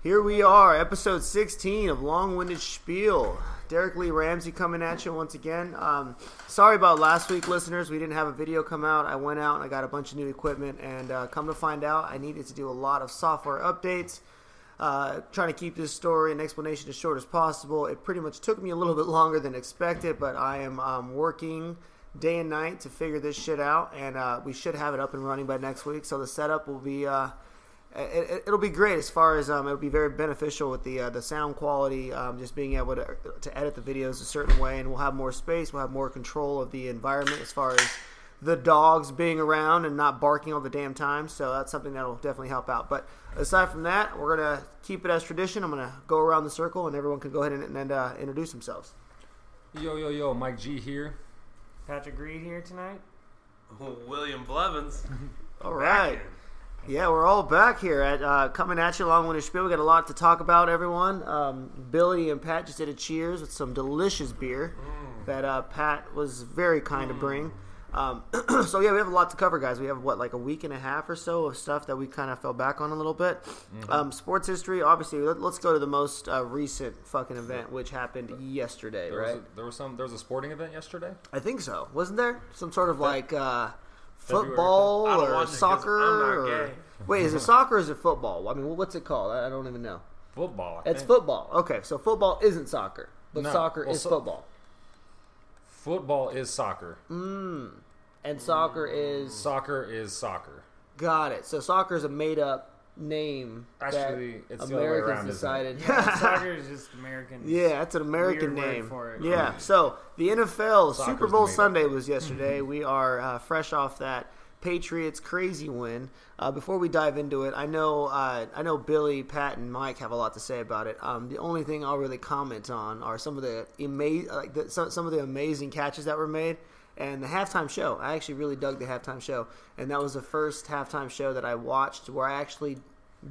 Here we are, episode 16 of Long Winded Spiel. Derek Lee Ramsey coming at you once again. Um, sorry about last week, listeners. We didn't have a video come out. I went out and I got a bunch of new equipment, and uh, come to find out, I needed to do a lot of software updates. Uh, trying to keep this story and explanation as short as possible. It pretty much took me a little bit longer than expected, but I am um, working day and night to figure this shit out, and uh, we should have it up and running by next week. So the setup will be. Uh, it, will be great as far as um, it'll be very beneficial with the uh, the sound quality, um, just being able to, to edit the videos a certain way, and we'll have more space, we'll have more control of the environment as far as the dogs being around and not barking all the damn time. So that's something that'll definitely help out. But aside from that, we're gonna keep it as tradition. I'm gonna go around the circle, and everyone can go ahead and, and uh, introduce themselves. Yo yo yo, Mike G here. Patrick Reed here tonight. William Blevins. all right. Yeah, we're all back here at uh, coming at you along with a spiel. We got a lot to talk about, everyone. Um, Billy and Pat just did a cheers with some delicious beer mm. that uh, Pat was very kind mm. to bring. Um, so yeah, we have a lot to cover, guys. We have what like a week and a half or so of stuff that we kind of fell back on a little bit. Mm-hmm. Um, sports history, obviously. Let, us go to the most uh, recent fucking event, which happened yesterday, there right? Was a, there was some. There was a sporting event yesterday. I think so. Wasn't there some sort of like? Uh, football or soccer? Or, wait, is it soccer or is it football? I mean, what's it called? I don't even know. Football. I it's think. football. Okay, so football isn't soccer, but no. soccer well, is so, football. Football is soccer. Mm. And soccer is soccer is soccer. Got it. So soccer is a made up name. Actually, it's Americans around, decided. Yeah, soccer is just American. Yeah, it's an American name. for it. Yeah. So the NFL Soccer's Super Bowl Sunday was yesterday. we are uh, fresh off that Patriots crazy win. Uh, before we dive into it, I know uh, I know Billy, Pat, and Mike have a lot to say about it. Um, the only thing I'll really comment on are some of the ama- like the, some, some of the amazing catches that were made and the halftime show. I actually really dug the halftime show, and that was the first halftime show that I watched where I actually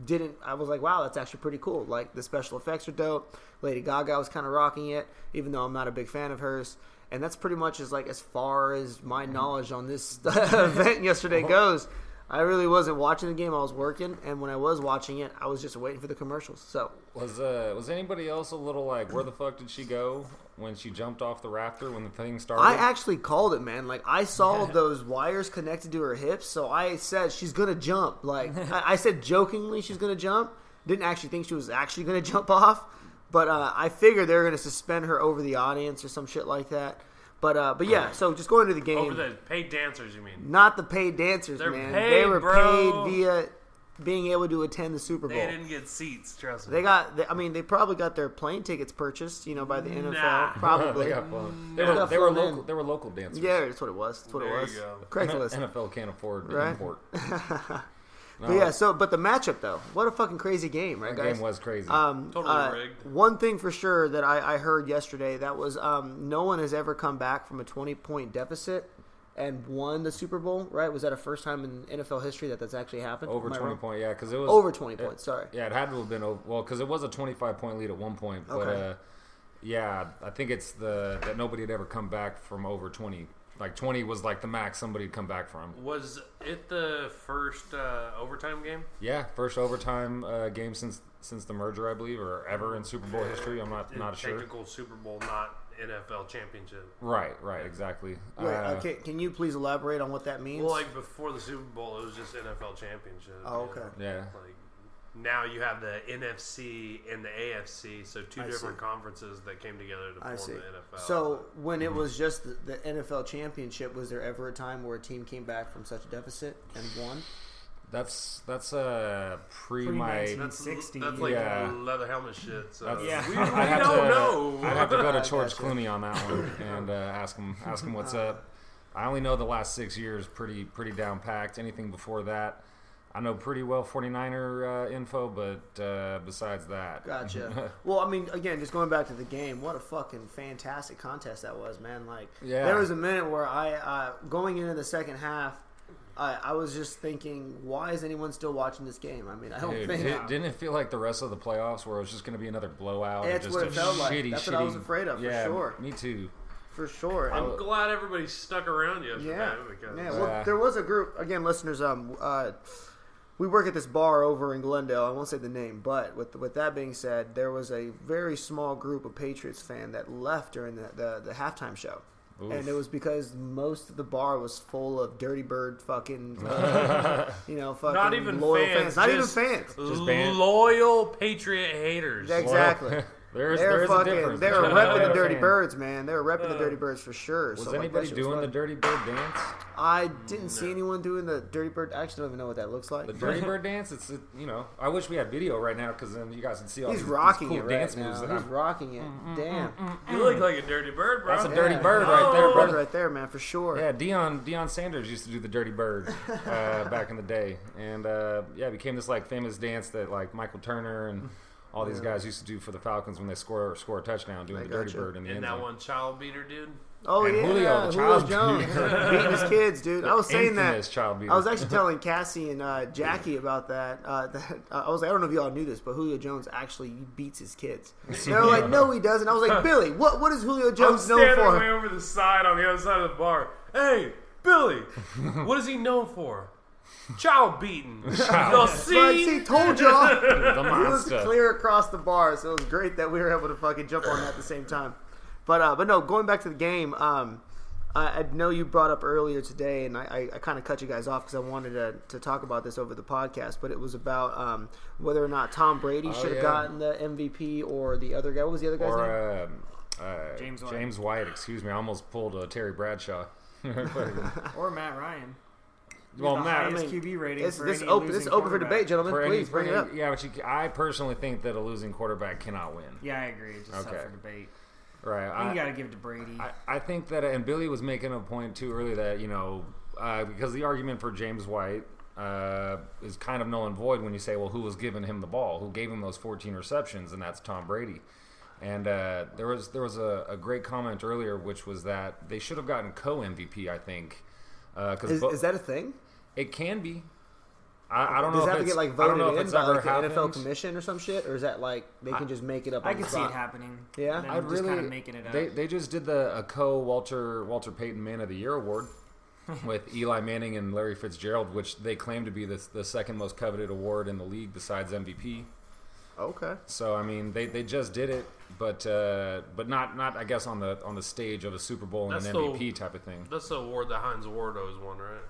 didn't. I was like, wow, that's actually pretty cool. Like the special effects are dope. Lady Gaga was kind of rocking it, even though I'm not a big fan of hers. And that's pretty much as like as far as my knowledge on this event yesterday goes. I really wasn't watching the game. I was working, and when I was watching it, I was just waiting for the commercials. So was uh, was anybody else a little like, where the fuck did she go when she jumped off the rafter when the thing started? I actually called it, man. Like I saw those wires connected to her hips, so I said she's gonna jump. Like I, I, said jokingly, she's gonna jump. Didn't actually think she was actually gonna jump off, but uh, I figured they were gonna suspend her over the audience or some shit like that. But uh, but yeah, so just going to the game. Over the paid dancers, you mean? Not the paid dancers, They're man. Paid, they were bro. paid via being able to attend the Super Bowl. They didn't get seats, trust me. They got. They, I mean, they probably got their plane tickets purchased, you know, by the NFL. Nah. Probably. they, got flown. they, were, they were local. They were local dancers. Yeah, that's what it was. That's what there it was. You go. Craigslist. NFL can't afford to right? import. No. But yeah, so but the matchup though, what a fucking crazy game, right, that guys? game was crazy. Um, totally uh, rigged. One thing for sure that I, I heard yesterday that was um, no one has ever come back from a twenty point deficit and won the Super Bowl. Right? Was that a first time in NFL history that that's actually happened? over twenty wrong? point, yeah, because it was over twenty it, points. Sorry. Yeah, it had to have been over. Well, because it was a twenty five point lead at one point, but Okay. uh, yeah, I think it's the that nobody had ever come back from over twenty. Like twenty was like the max somebody had come back from. Was it the first uh, overtime game? Yeah, first overtime uh, game since since the merger, I believe, or ever in Super Bowl history. I'm not In not sure. Technical Super Bowl, not NFL championship. Right, right, exactly. Wait, Uh, okay, can you please elaborate on what that means? Well, like before the Super Bowl, it was just NFL championship. Oh, you okay. know? Yeah. Like now you have the NFC and the AFC, so two I different see. conferences that came together to I form see. the NFL. So when it was just the, the NFL championship, was there ever a time where a team came back from such a deficit and won? That's that's uh pre Pre- my. nineteen- that's, 60. that's like Yeah. leather helmet shit. So That's, Yeah. we, I'd we have don't to, know. I'd have to go to George. Clooney on that one and uh, ask him ask him what's up. I only know the last six years pretty pretty down packed. Anything before that, I know pretty well 49er uh, info, but uh, besides that, Gotcha. well, I mean, again, just going back to the game, what a fucking fantastic contest that was, man. Like, Yeah. there was a minute where I, uh, going into the second half, I, I was just thinking, why is anyone still watching this game? I mean, I don't Dude, think di- didn't it feel like the rest of the playoffs where it was just going to be another blowout? or That's just what it felt like. shitty, That's what I was afraid of, for yeah, sure. Me too. for sure. I'm And- glad everybody stuck around yesterday yeah, because yeah. Well, Yeah. there was a group again, listeners. Um, uh, we work at this bar over in Glendale. I won't say the name, but with with that being said, there was a very small group of Patriots fan that left during the the, the halftime show. Oof. And it was because most of the bar was full of Dirty Bird fucking, uh, you know, fucking Not even loyal fans, Not just- even fans. Just ban- loyal Patriot haters. Exactly. There's They're there's fucking. difference. They were between repping the Dirty fan. Birds, man. They were repping the Uh, Dirty Birds for sure. Was so, like, that anybody was doing the. Dirty Bird dance? I didn't see anyone doing the Dirty Bird. I actually don't even know what that looks like. The Dirty Bird dance? It's it, you know. I wish we had video right now because then you guys can see all He's these, these rocking cool it right dance now. moves. That He's I'm, rocking it. Damn. You look like a dirty bird, bro. That's a dirty Yeah. bird right there, bro. right there, man, for sure. Yeah, Deion Deion Sanders used to do the Dirty Bird uh, back in the day, and uh, yeah, it became this like famous dance that like Michael Turner and all these guys used to do for the Falcons when they score score a touchdown, doing I the Dirty gotcha. Bird in the and end that zone. one child beater, dude. Oh And yeah, Julio, the Julio child Jones beater. beating his kids, dude. I was saying that. Child beater. I was actually telling Cassie and uh, Jackie about that. Uh, that uh, I was like, I don't know if y'all knew this, but Julio Jones actually beats his kids. They were like, No, he doesn't. I was like, Billy, what what is Julio I'm Jones known standing for? way over the side on the other side of the bar. Hey, Billy, what is he known for? Child beating. You'll But see. see, told y'all. the It was monster. clear across the bar, so it was great that we were able to fucking jump on that at the same time. But uh, but no, going back to the game, um, I, I know you brought up earlier today, and I, I, I kind of cut you guys off because I wanted to, to talk about this over the podcast. But it was about um, whether or not Tom Brady Oh, should have yeah. gotten the MVP or the other guy. What was the other guy's name? Or um, uh, James White. James White. Excuse me, I almost pulled a Terry Bradshaw. Or Matt Ryan. The Matt, I highest mean, QB rating This for this any open this open for debate, gentlemen. for any- Please bring for it up. Yeah, but you, I personally think that a losing quarterback cannot win. Yeah, I agree. It's just Okay. up for debate. Right. I think you got to give it to Brady. I, I think that, and Billy was making a point too early that you know uh, because the argument for James White uh, is kind of null and void when you say, well, who was giving him the ball? Who gave him those 14 receptions? And that's Tom Brady. And uh, there was there was a, a great comment earlier, which was that they should have gotten co MVP. I think because Is, is that a thing? It can be. I, I don't know Does if that have to get like voted in it's by like the NFL commission or some shit, or is that like they can I- just make it up? I on could the see it happening. Yeah? I'd just really kind of making it up. They they just did the a co Walter Walter Payton Man of the Year award with Eli Manning and Larry Fitzgerald, which they claim to be the the second most coveted award in the league besides MVP. Okay. So I mean, they, they just did it, but uh, but not not I guess on the on the stage of a Super Bowl and That's an the- MVP type of thing. That's the award that Hines Ward always won, right?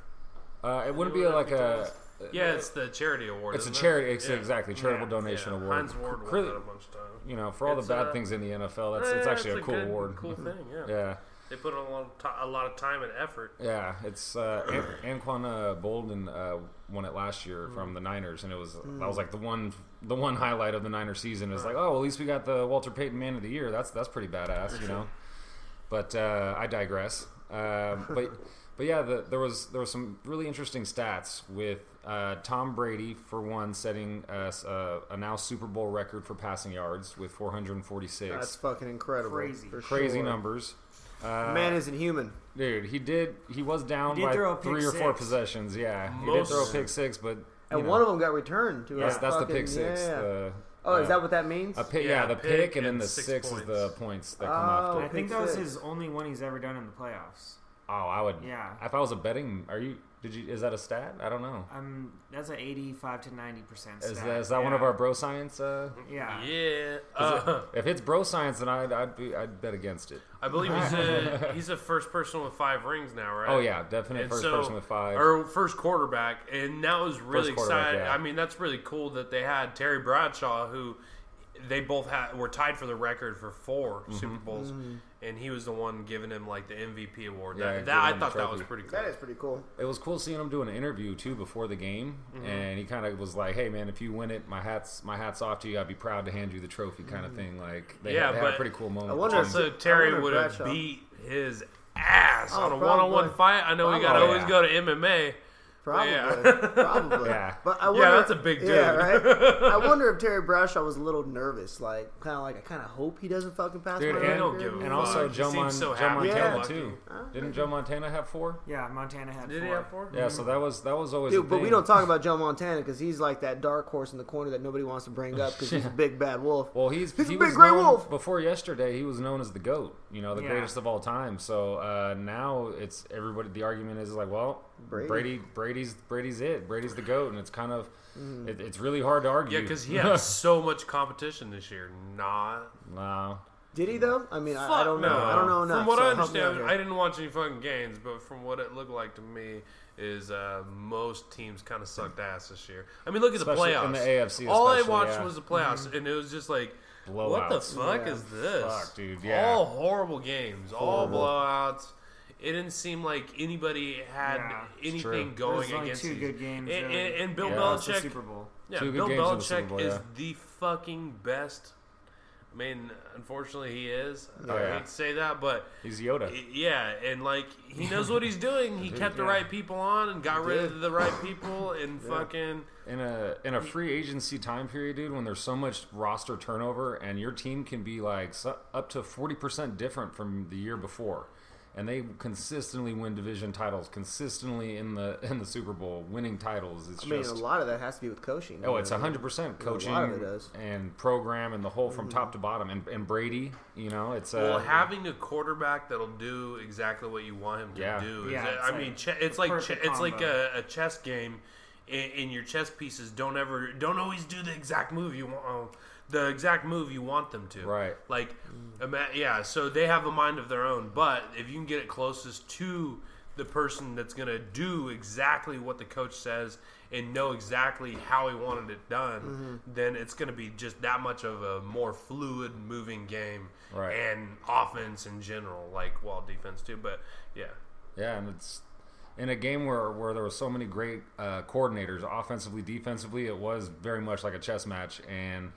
Uh, it wouldn't be like a Yeah, it's the charity award. it's a isn't it? charity it's Yeah. exactly charitable Yeah. donation Yeah, award. Hines Ward won that a bunch of times. you know, for all It's, the bad uh, things in the NFL, that's Yeah, it's actually it's a cool good- award. Cool thing, yeah. Yeah. They put in a lot of, ti lot of time and effort. Yeah, it's uh, An- Anquan uh, Boldin uh, won it last year from the Niners, and it was that was like the one the one highlight of the Niner season. Is like, oh, well, at least we got the Walter Payton Man of the Year. That's that's pretty badass, you know. But uh, I digress. Um but but yeah, the, there was there was some really interesting stats with uh, Tom Brady for one setting us a, a now Super Bowl record for passing yards with 446. That's fucking incredible. Crazy. for crazy sure. numbers. Uh, Man isn't human. Dude, he did. He was down He by throw a pick three or four possessions. Yeah, he did Most- throw a pick six, but And know, one of them got returned to that's, a that's the pick six. Yeah. The, oh, is uh, that what that means? a pick? Yeah, Yeah, the pick pick, and then the six six, is the points that come Oh, I think pick that was his only one he's ever done in the playoffs. Oh, I would. Yeah. If I was a betting, are you? Did you? Is that a stat? I don't know. Um, that's an 85 to 90 percent. Is that, is that one of our bro science? Uh, Yeah. Yeah. Uh, if it's bro science, then I'd I'd, be, I'd bet against it. I believe he's a, he's the first person with five rings now, right? Oh yeah, definite And first so- person with five. Or first quarterback, and that was really First exciting. yeah. I mean, that's really cool that they had Terry Bradshaw, who they both had were tied for the record for 4 Mm-hmm. Super Bowls, and he was the one giving him like the MVP award. Yeah, that, that I him the thought that was pretty cool. that is pretty cool. It was cool seeing him do an interview too before the game, mm-hmm. and he kind of was like, "Hey man, if you win it, my hats my hats off to you. I'd be proud to hand you the trophy," kind of mm-hmm. thing. Like they, Yeah, had, they had a pretty cool moment. I wonder if- Also, Terry would have beat his ass Oh, on a one-on-one fight. I know we got to always Yeah. go to MMA. Probably, Yeah. probably. Yeah. But I wonder, Yeah, that's a big Yeah, right. I wonder if Terry Bradshaw was a little nervous, like kind of like I kind of hope he doesn't fucking pass Dude, my and- don't give and also Joe, Mon- so Joe Montana and too. Huh? Didn't Joe Montana have four? Yeah, Montana had Did four. he have four? Yeah, so that was that was always. Dude, a but we don't talk about Joe Montana because he's like that dark horse in the corner that nobody wants to bring up because he's a big bad wolf. Well, he's, He's a he big gray wolf. before yesterday. He was known as the goat, you know, the Yeah. greatest of all time. So uh, now it's everybody. The argument is like, well, Brady. Brady, Brady's Brady's it. Brady's the goat, and it's kind of it, it's really hard to argue. Yeah, because he had so much competition this year. Not no, Did he though? I mean, I, I don't know. I don't know enough. From what so I help me out understand. I didn't watch any fucking games, but from what it looked like to me, is uh, most teams kind of sucked ass this year. I mean, look at Especially the playoffs. in the AFC All I watched yeah. was the playoffs, and it was just like, what the fuck Yeah. is this? Fuck, dude, yeah. All horrible games, all blowouts. It didn't seem like anybody had Yeah, anything true. going There's only against two these- good games. And, really. and, and Bill Yeah. Plus the Belichick, Super Bowl. yeah, Two good Bill games in the Super Belichick Bowl, is yeah. the fucking best. I mean, unfortunately, he is. Oh, I yeah. hate to say that, but he's Yoda. yeah, and like he knows what he's doing. He Dude, kept the yeah. right people on and got He rid did. of the right people and fucking. in a in a free agency time period, dude, when there's so much roster turnover and your team can be like up to forty percent different from the year before, and they consistently win division titles, consistently in the in the Super Bowl, winning titles. It's I mean, just a lot of that has to be with coaching. oh, it's know? hundred percent coaching lot of it and program and the whole from top to bottom. And, and Brady, you know, it's uh, Well, having a quarterback that'll do exactly what you want him to Yeah. do. Is Yeah, that- I like mean, che- it's like perfect che- it's like combo. a, a chess game, and, and your chess pieces don't ever don't always do the exact move you want. The exact move you want them to. Right. Like, ima- yeah. So they have a mind of their own, but if you can get it closest to the person that's going to do exactly what the coach says and know exactly how he wanted it done, Mm-hmm. then it's going to be just that much of a more fluid, moving game, Right. and offense in general, like well, defense too. But yeah, Yeah, and it's in a game where, where there were so many great uh, coordinators, offensively, defensively. It was very much like a chess match, and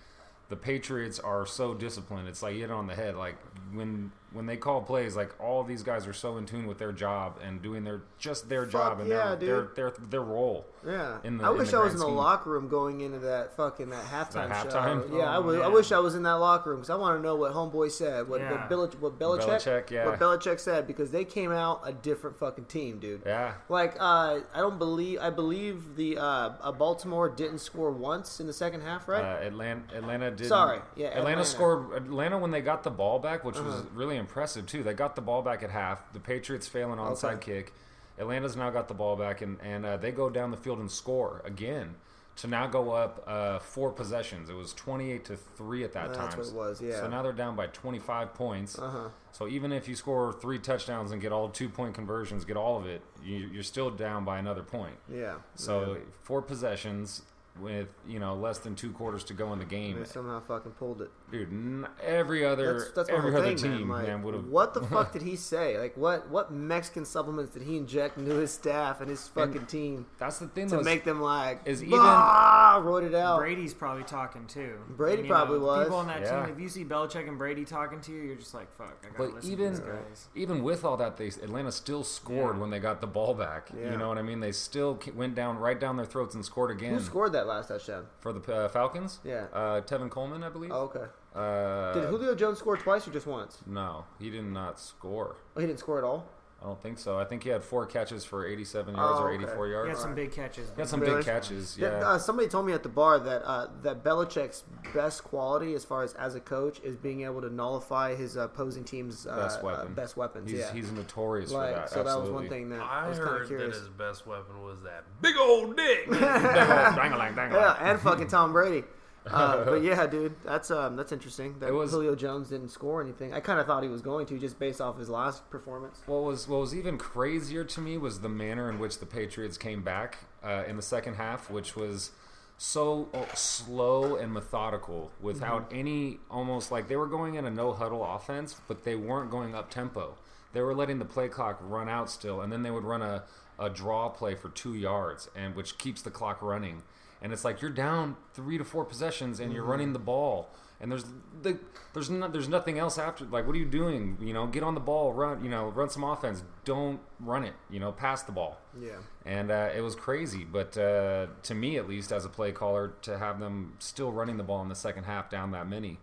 the Patriots are so disciplined. It's like hit it on the head. Like when when they call plays, like all these guys are so in tune with their job and doing their just their job and yeah, their, their their their role. Yeah, in the- I wish I was in the scheme. locker room going into that fucking that halftime, That show. halftime? Yeah, I, Oh, was, I wish I was in that locker room because I want to know what homeboy said, what Yeah. what, Belich, what Belichick, Belichick, yeah. what Belichick said because they came out a different fucking team, dude. Yeah, Like uh, I don't believe I believe the uh, uh, Baltimore didn't score once in the second half, right? uh, Atlanta Atlanta did. Sorry, yeah, Atlanta, Atlanta. scored. Atlanta when they got the ball back, which was Uh-huh. really impressive too. They got the ball back at half. The Patriots fail an onside Okay. kick. Atlanta's now got the ball back, and and uh, they go down the field and score again to now go up uh, four possessions. It was twenty eight to three at that time. That's what it was, yeah. So now they're down by twenty five points. Uh-huh. So even if you score three touchdowns and get all two point conversions, get all of it, you, you're still down by another point. yeah. So four possessions with you know less than two quarters to go in the game, They somehow fucking pulled it. dude. N- every other That's, that's every other thing, team, man. Like, would have. what the fuck did he say? Like, what what Mexican supplements did he inject into his staff and his fucking team That's the thing. to though, make them like is even- "Bah!" wrote it out? Brady's probably talking too. Brady And, you probably know, was. People on that Yeah. team, if you see Belichick and Brady talking to you, you're just like, "Fuck, I gotta But listen even to these guys." even with all that, they Atlanta still scored Yeah. when they got the ball back. Yeah. You know what I mean? They still went down right down their throats and scored again Who scored that last touchdown? for the uh, Falcons. Yeah. uh, Tevin Coleman, I believe. Oh, okay. Uh, Did Julio Jones score twice or just once? no, he did not score. Oh, he didn't score at all. I don't think so. I think he had four catches for 87 yards Oh, or okay. 84 He yards. had some big catches. He had some Really? big catches. Yeah, Yeah. uh, somebody told me at the bar that uh, that Belichick's best quality, as far as as a coach, is being able to nullify his opposing team's uh, Best uh, weapon. best weapons. he's, yeah, he's notorious like for that. so that was one thing that I I was kind of heard that his best weapon was that big old dick. Dang-a-lang, dang-a-lang. Yeah, and fucking Tom Brady. Uh, but yeah, dude, that's um that's interesting. That It was- Julio Jones didn't score anything. I kind of thought he was going to just based off his last performance. What was what was even crazier to me was the manner in which the Patriots came back uh, in the second half, which was so uh, slow and methodical, without Mm-hmm. any almost like they were going in a no huddle offense, but they weren't going up tempo. They were letting the play clock run out still, and then they would run a, a draw play for two yards, and which keeps the clock running. And it's like you're down three to four possessions, and you're Mm-hmm. running the ball, and there's the there's no, there's nothing else after. Like, what are you doing? You know, get on the ball, run. You know, run some offense. Don't run it. You know, pass the ball. Yeah, And uh, it was crazy, but uh, to me at least, as a play caller, to have them still running the ball in the second half down that many.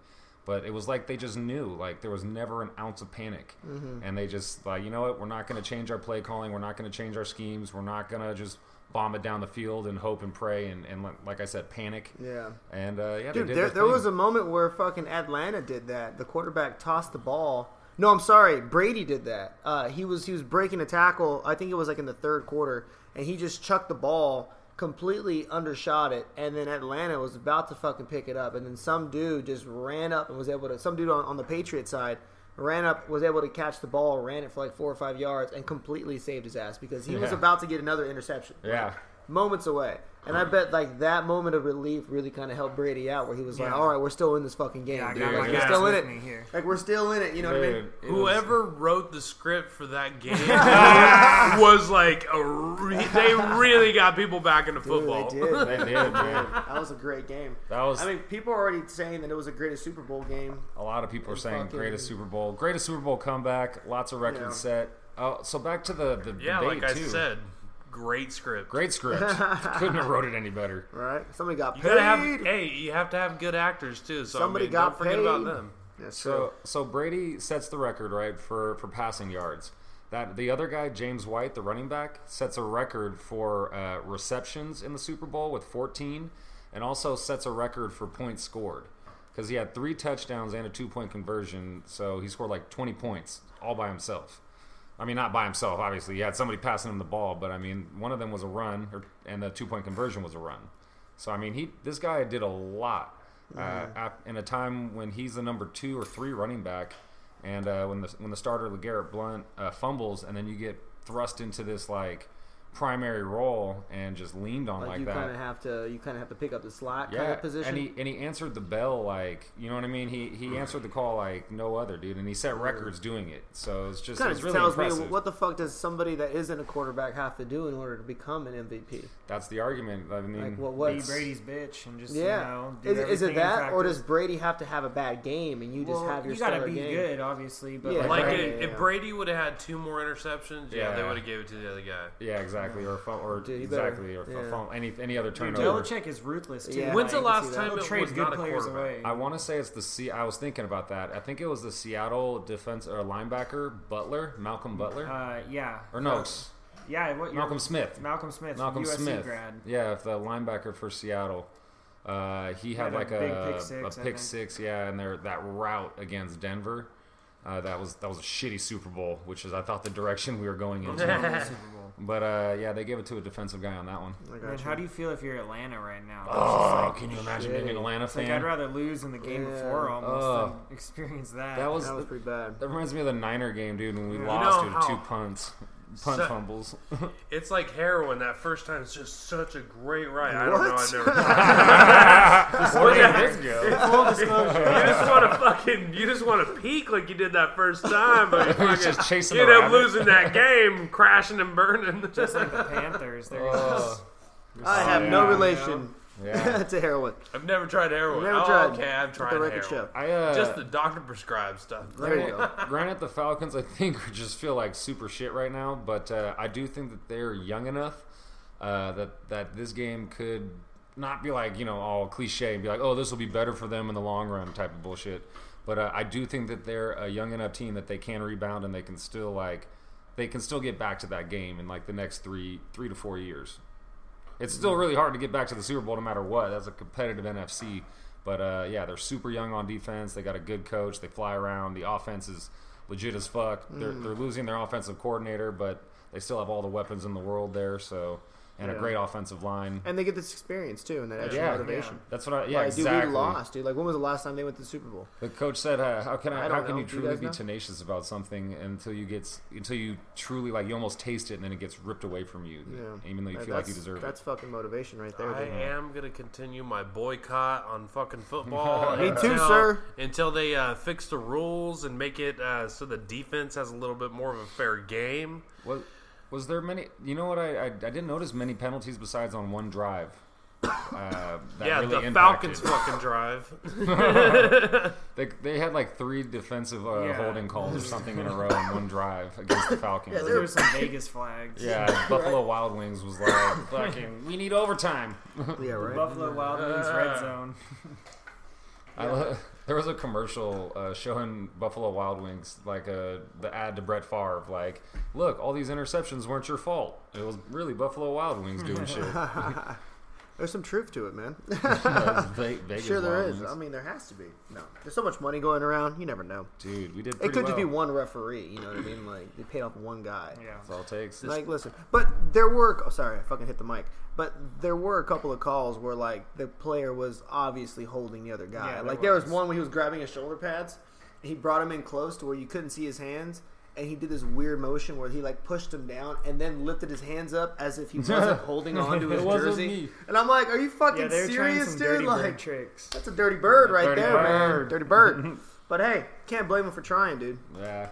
But it was like they just knew, like there was never an ounce of panic, and they just like, you know what, we're not going to change our play calling, we're not going to change our schemes, we're not going to just bomb it down the field and hope and pray and, and like- I said, panic. yeah. And uh, yeah, Dude, there, there was a moment where fucking Atlanta did that. The quarterback tossed the ball, No, I'm sorry. Brady did that. Uh, he was he was breaking a tackle. I think it was like in the third quarter, and he just chucked the ball completely undershot it, and then Atlanta was about to fucking pick it up, and then some dude just ran up and was able to. Some dude on, on the Patriot side ran up, was able to catch the ball, ran it for like four or five yards, and completely saved his ass because he was about to get another interception. Yeah. Moments away. And I bet like that moment of relief really kind of helped Brady out, where he was like, Yeah. "All right, we're still in this fucking game, Yeah, I dude. got my Like, we're guys still in with it. me here. Like we're still in it. You know what I mean? Dude, it was- Whoever wrote the script for that game was like a re- they really got people back into Dude, football. they did. They did, man. That was a great game. That was. I mean, people are already saying that it was the greatest Super Bowl game. A lot of people are saying fucking- greatest Super Bowl, greatest Super Bowl comeback, lots of records Yeah. set. Oh, so back to the the Yeah, debate like I too. said, great script. Great script. Couldn't have wrote it any better. Right? Somebody got You paid. gotta have hey, you have to have good actors too. So Somebody I mean, got don't forget about paid. them. That's So true. so Brady sets the record right for for passing yards. That the other guy, James White, the running back, sets a record for uh, receptions in the Super Bowl with 14, and also sets a record for points scored because he had three touchdowns and a two point conversion. So he scored like 20 points all by himself. I mean, not by himself, obviously. He had somebody passing him the ball, but I mean, one of them was a run, or, and the two point conversion was a run. So I mean, he this guy did a lot uh, in a time when he's the number two or three running back, and uh, when the when the starter Legarrette Blount uh, fumbles, and then you get thrust into this like primary role and just leaned on Like, like, you that. kind of have to, you kind of have to pick up the slot yeah, kind of position. and he and he answered the bell like you know what I mean. He he answered the call like no other dude, and he set records doing it. So it's just kind it's of really tells impressive. me what the fuck does somebody that isn't a quarterback have to do in order to become an MVP? That's the argument. I mean, Like, what? Be Brady's bitch and just Yeah, you know, do is, is it that, or does Brady have to have a bad game and you just well, have your you gotta be game? good, obviously, but Yeah. like, Like Right. if, Yeah. if Brady would have had two more interceptions, yeah, they would have gave it to the other guy. Yeah, exactly. Or phone, or Dude, you better- exactly, or yeah. phone, any any other Dude, turnover. Belichick is ruthless too. Yeah. When's the I can last time He'll it trade was good not a players quarterback? away. I want to say it's the C. I was thinking about that. I think it was the Seattle defense or linebacker Butler, Malcolm Butler, uh, yeah, or no, Close. yeah, what? Malcolm Smith. Malcolm Smith, Malcolm USC Smith. grad. Yeah, if the linebacker for Seattle. Uh, he had Had a like big a, pick six, a I pick six, yeah, and there that route against Denver. Uh, that was that was a shitty Super Bowl, which is I thought the direction we were going into. Super Bowl. but uh, yeah, they gave it to a defensive guy on that one. I Man, how do you feel if you're Atlanta right now? Oh, like, can you imagine shit. being an Atlanta it's like fan? I'd rather lose in the game Yeah. before almost Oh. than experience that. That was that was pretty bad. That reminds me of the Niner game, dude, when we You lost know due to how- two punts, punt So- fumbles. It's like heroin. That first time is just such a great ride. I don't know. I've never. tried Where Yeah. did this go? you just want to fucking. You just want to peak like you did that first time, but you fucking just chasing you end up losing that game, crashing and burning. just like the Panthers. There Oh, I have no yeah. relation yeah. to heroin. I've never tried heroin. Never oh, tried. okay, I've Let tried the record heroin. show. I uh, Just the doctor prescribed stuff. There you go. Granted, the Falcons, I think, just feel like super shit right now, but uh, I do think that they're young enough uh, that that this game could not be like you know all cliche and be like, oh, this will be better for them in the long run type of bullshit. But uh, I do think that they're a young enough team that they can rebound and they can still like they can still get back to that game in like the next three three to four years. It's still really hard to get back to the Super Bowl no matter what. That's a competitive NFC. But uh, yeah, they're super young on defense. They got a good coach. They fly around. The offense is legit as fuck. They're, they're losing their offensive coordinator, but they still have all the weapons in the world there. So and a great offensive line. And they get this experience too, and that extra Yeah. motivation. That's what I yeah like, exactly. dude, we lost, dude. Like, when was the last time they went to the Super Bowl? The coach said, uh, "How can I? I how can know. you Do you truly be know? tenacious about something until you get until you truly like you almost taste it and then it gets ripped away from you, Yeah. even though you That- feel like you deserve That's it." That's fucking motivation right there. I dude. am gonna continue my boycott on fucking football. Me too, until- sir. Until they uh, fix the rules and make it uh, so the defense has a little bit more of a fair game. Was was there many? You know what? I I, I didn't notice many penalties besides on one drive. Uh, that yeah, really the impacted. Falcons fucking drive. They, they had like three defensive uh, Yeah. holding calls or something in a row in one drive against the Falcons. Yeah, Yeah, There were some Vegas flags. Yeah, Buffalo Wild Wings was like, "Fucking, we need overtime." Yeah, right. Buffalo Wild Wings red zone. I lo- there was a commercial uh, showing Buffalo Wild Wings, like uh, the ad to Brett Favre, like, "Look, all these interceptions weren't your fault. It was really Buffalo Wild Wings doing shit." There's some truth to it, man. Vegas uh, sure, there Wild is. I mean, there has to be. No, there's so much money going around. You never know. Dude, we did. It Pretty could just be one referee. You know what I mean? Like they paid off one guy. Yeah. That's all it takes. Like, listen, but there were. Oh, sorry, I fucking hit the mic. But there were a couple of calls where like the player was obviously holding the other guy. Yeah, there like there was was. one where he was grabbing his shoulder pads. He brought him in close to where you couldn't see his hands, and he did this weird motion where he like pushed him down and then lifted his hands up as if he wasn't holding on to his It wasn't jersey. me. And I'm like, are you fucking Yeah, serious, some dude? dirty Like, bird tricks. that's a dirty bird right Dirty there, man. Dirty bird. but hey, can't blame him for trying, dude. Yeah.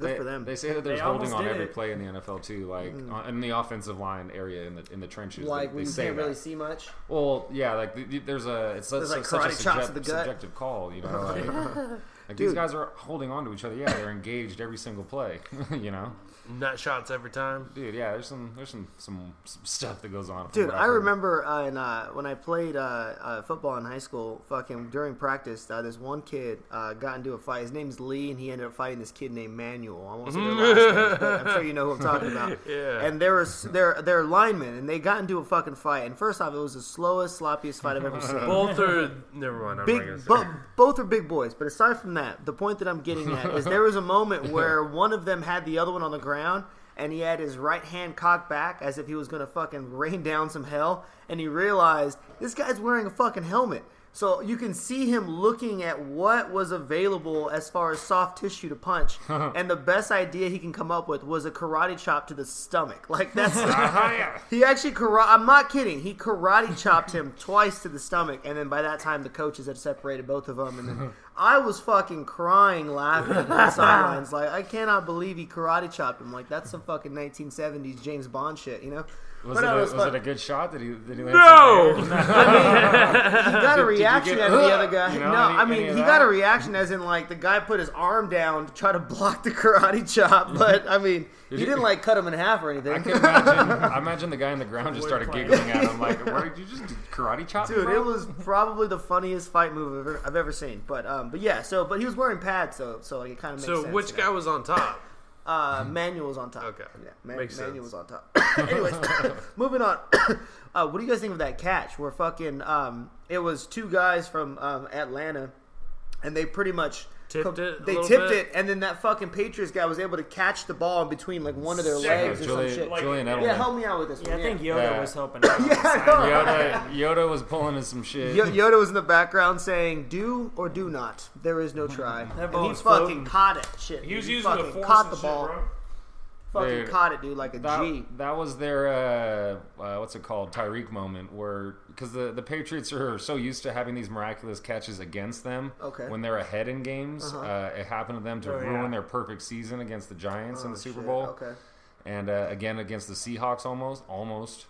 Good they, for them. They say that there's They holding on every it. play in the NFL too, like on, in the offensive line area in the in the trenches. Mm. Like they, when they you say can't that. really see much. Well, yeah, like the, the- there's a it's such, There's, like, such a karate subject- the gut. subjective call, you know. Like, like Dude. these guys are holding on to each other. Yeah, they're engaged every single play. you know, Nut shots every time. dude. Yeah, there's some there's some some, some stuff that goes on. Dude, I heard. remember uh, in, uh, when I played uh, uh, football in high school. Fucking during practice, uh, this one kid uh, got into a fight. His name's Lee, and he ended up fighting this kid named Manuel. I won't say their last names, but I'm sure you know who I'm talking about. Yeah. And there was they're they're linemen, and they got into a fucking fight. And first off, it was the slowest, sloppiest fight I've ever seen. Both are. Never mind. I'm big, gonna bo- both are big boys. But aside from that, the point that I'm getting at is there was a moment where one of them had the other one on the ground, and he had his right hand cocked back as if he was gonna fucking rain down some hell, and he realized this guy's wearing a fucking helmet. So you can see him looking at what was available as far as soft tissue to punch, uh-huh. and the best idea he can come up with was a karate chop to the stomach. Like that's uh-huh, he actually karate. I'm not kidding. He karate chopped him twice to the stomach, and then by that time the coaches had separated both of them. And then uh-huh. I was fucking crying, laughing on the sidelines. Like I cannot believe he karate chopped him. Like that's some fucking 1970s James Bond shit, you know? Was, But it, no, a, was was it a good shot? Did he? Did he No! some air? He got a Did- did you reaction get- out of the other guy. You know, no, any- I mean any of he got a reaction as in like the guy put his arm down to try to block the karate chop, but I mean he you- didn't like cut him in half or anything. I can imagine. I imagine the guy on the ground just started giggling at him, like, "Where did you just karate chop?" Dude, bro? it was probably the funniest fight move I've ever, I've ever seen. But um, but yeah, so but he was wearing pads, so so like, it kind of makes So sense. which guy know? was on top? Uh, Manuel was on top. Okay. yeah, Man- Makes sense. was on top. Anyways, moving on. uh, what do you guys think of that catch? Where fucking um, it was two guys from um, Atlanta, and they pretty much. Tipped it a They tipped bit? it, and then that fucking Patriots guy was able to catch the ball in between like one of their Sick. legs or Julian, some shit. Like- Julian Edelman. yeah, help me out with this Yeah, one. I think Yoda Yeah. was helping out. Yeah, I side. know. Yoda, Yoda was pulling in some shit. Yo- Yoda was in the background saying, "Do or do not. There is no try." That and he fucking floating. caught it. Shit, He was dude. using the fucking force caught and the shit, ball. bro. Fucking Dude, caught it, dude, like a G. that, that was their uh, uh, what's it called Tyree moment where because the, the Patriots are so used to having these miraculous catches against them Okay. when they're ahead in games Uh-huh. uh, it happened to them to Oh, ruin yeah. their perfect season against the Giants in Oh, the Super shit. Bowl Okay. and uh, again against the Seahawks almost almost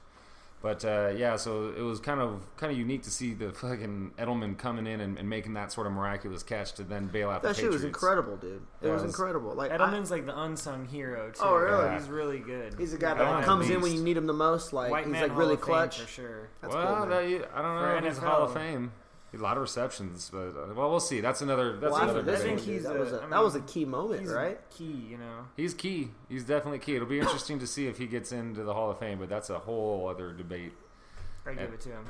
but uh, yeah so it was kind of kind of unique to see the fucking Edelman coming in and, and making that sort of miraculous catch to then bail out the show. That the shit Patriots was incredible, dude. It That was, was- incredible. Like I- Edelman's like the unsung hero too. Oh, really? Yeah. He's really good. he's a guy Edelman's that a comes in when you need him the most. Like White he's man like Hall really of Fame clutch. for sure. That's well, cool, that, I don't For know. if He's Hall of NFL. Fame. A lot of receptions, but uh, well, we'll see. That's another. That's Well, another. this I think he's that a- was a, I that was a key moment, He's right? key, you know. He's key. He's definitely key. It'll be interesting to see if he gets into the Hall of Fame, but that's a whole other debate. I give it to him.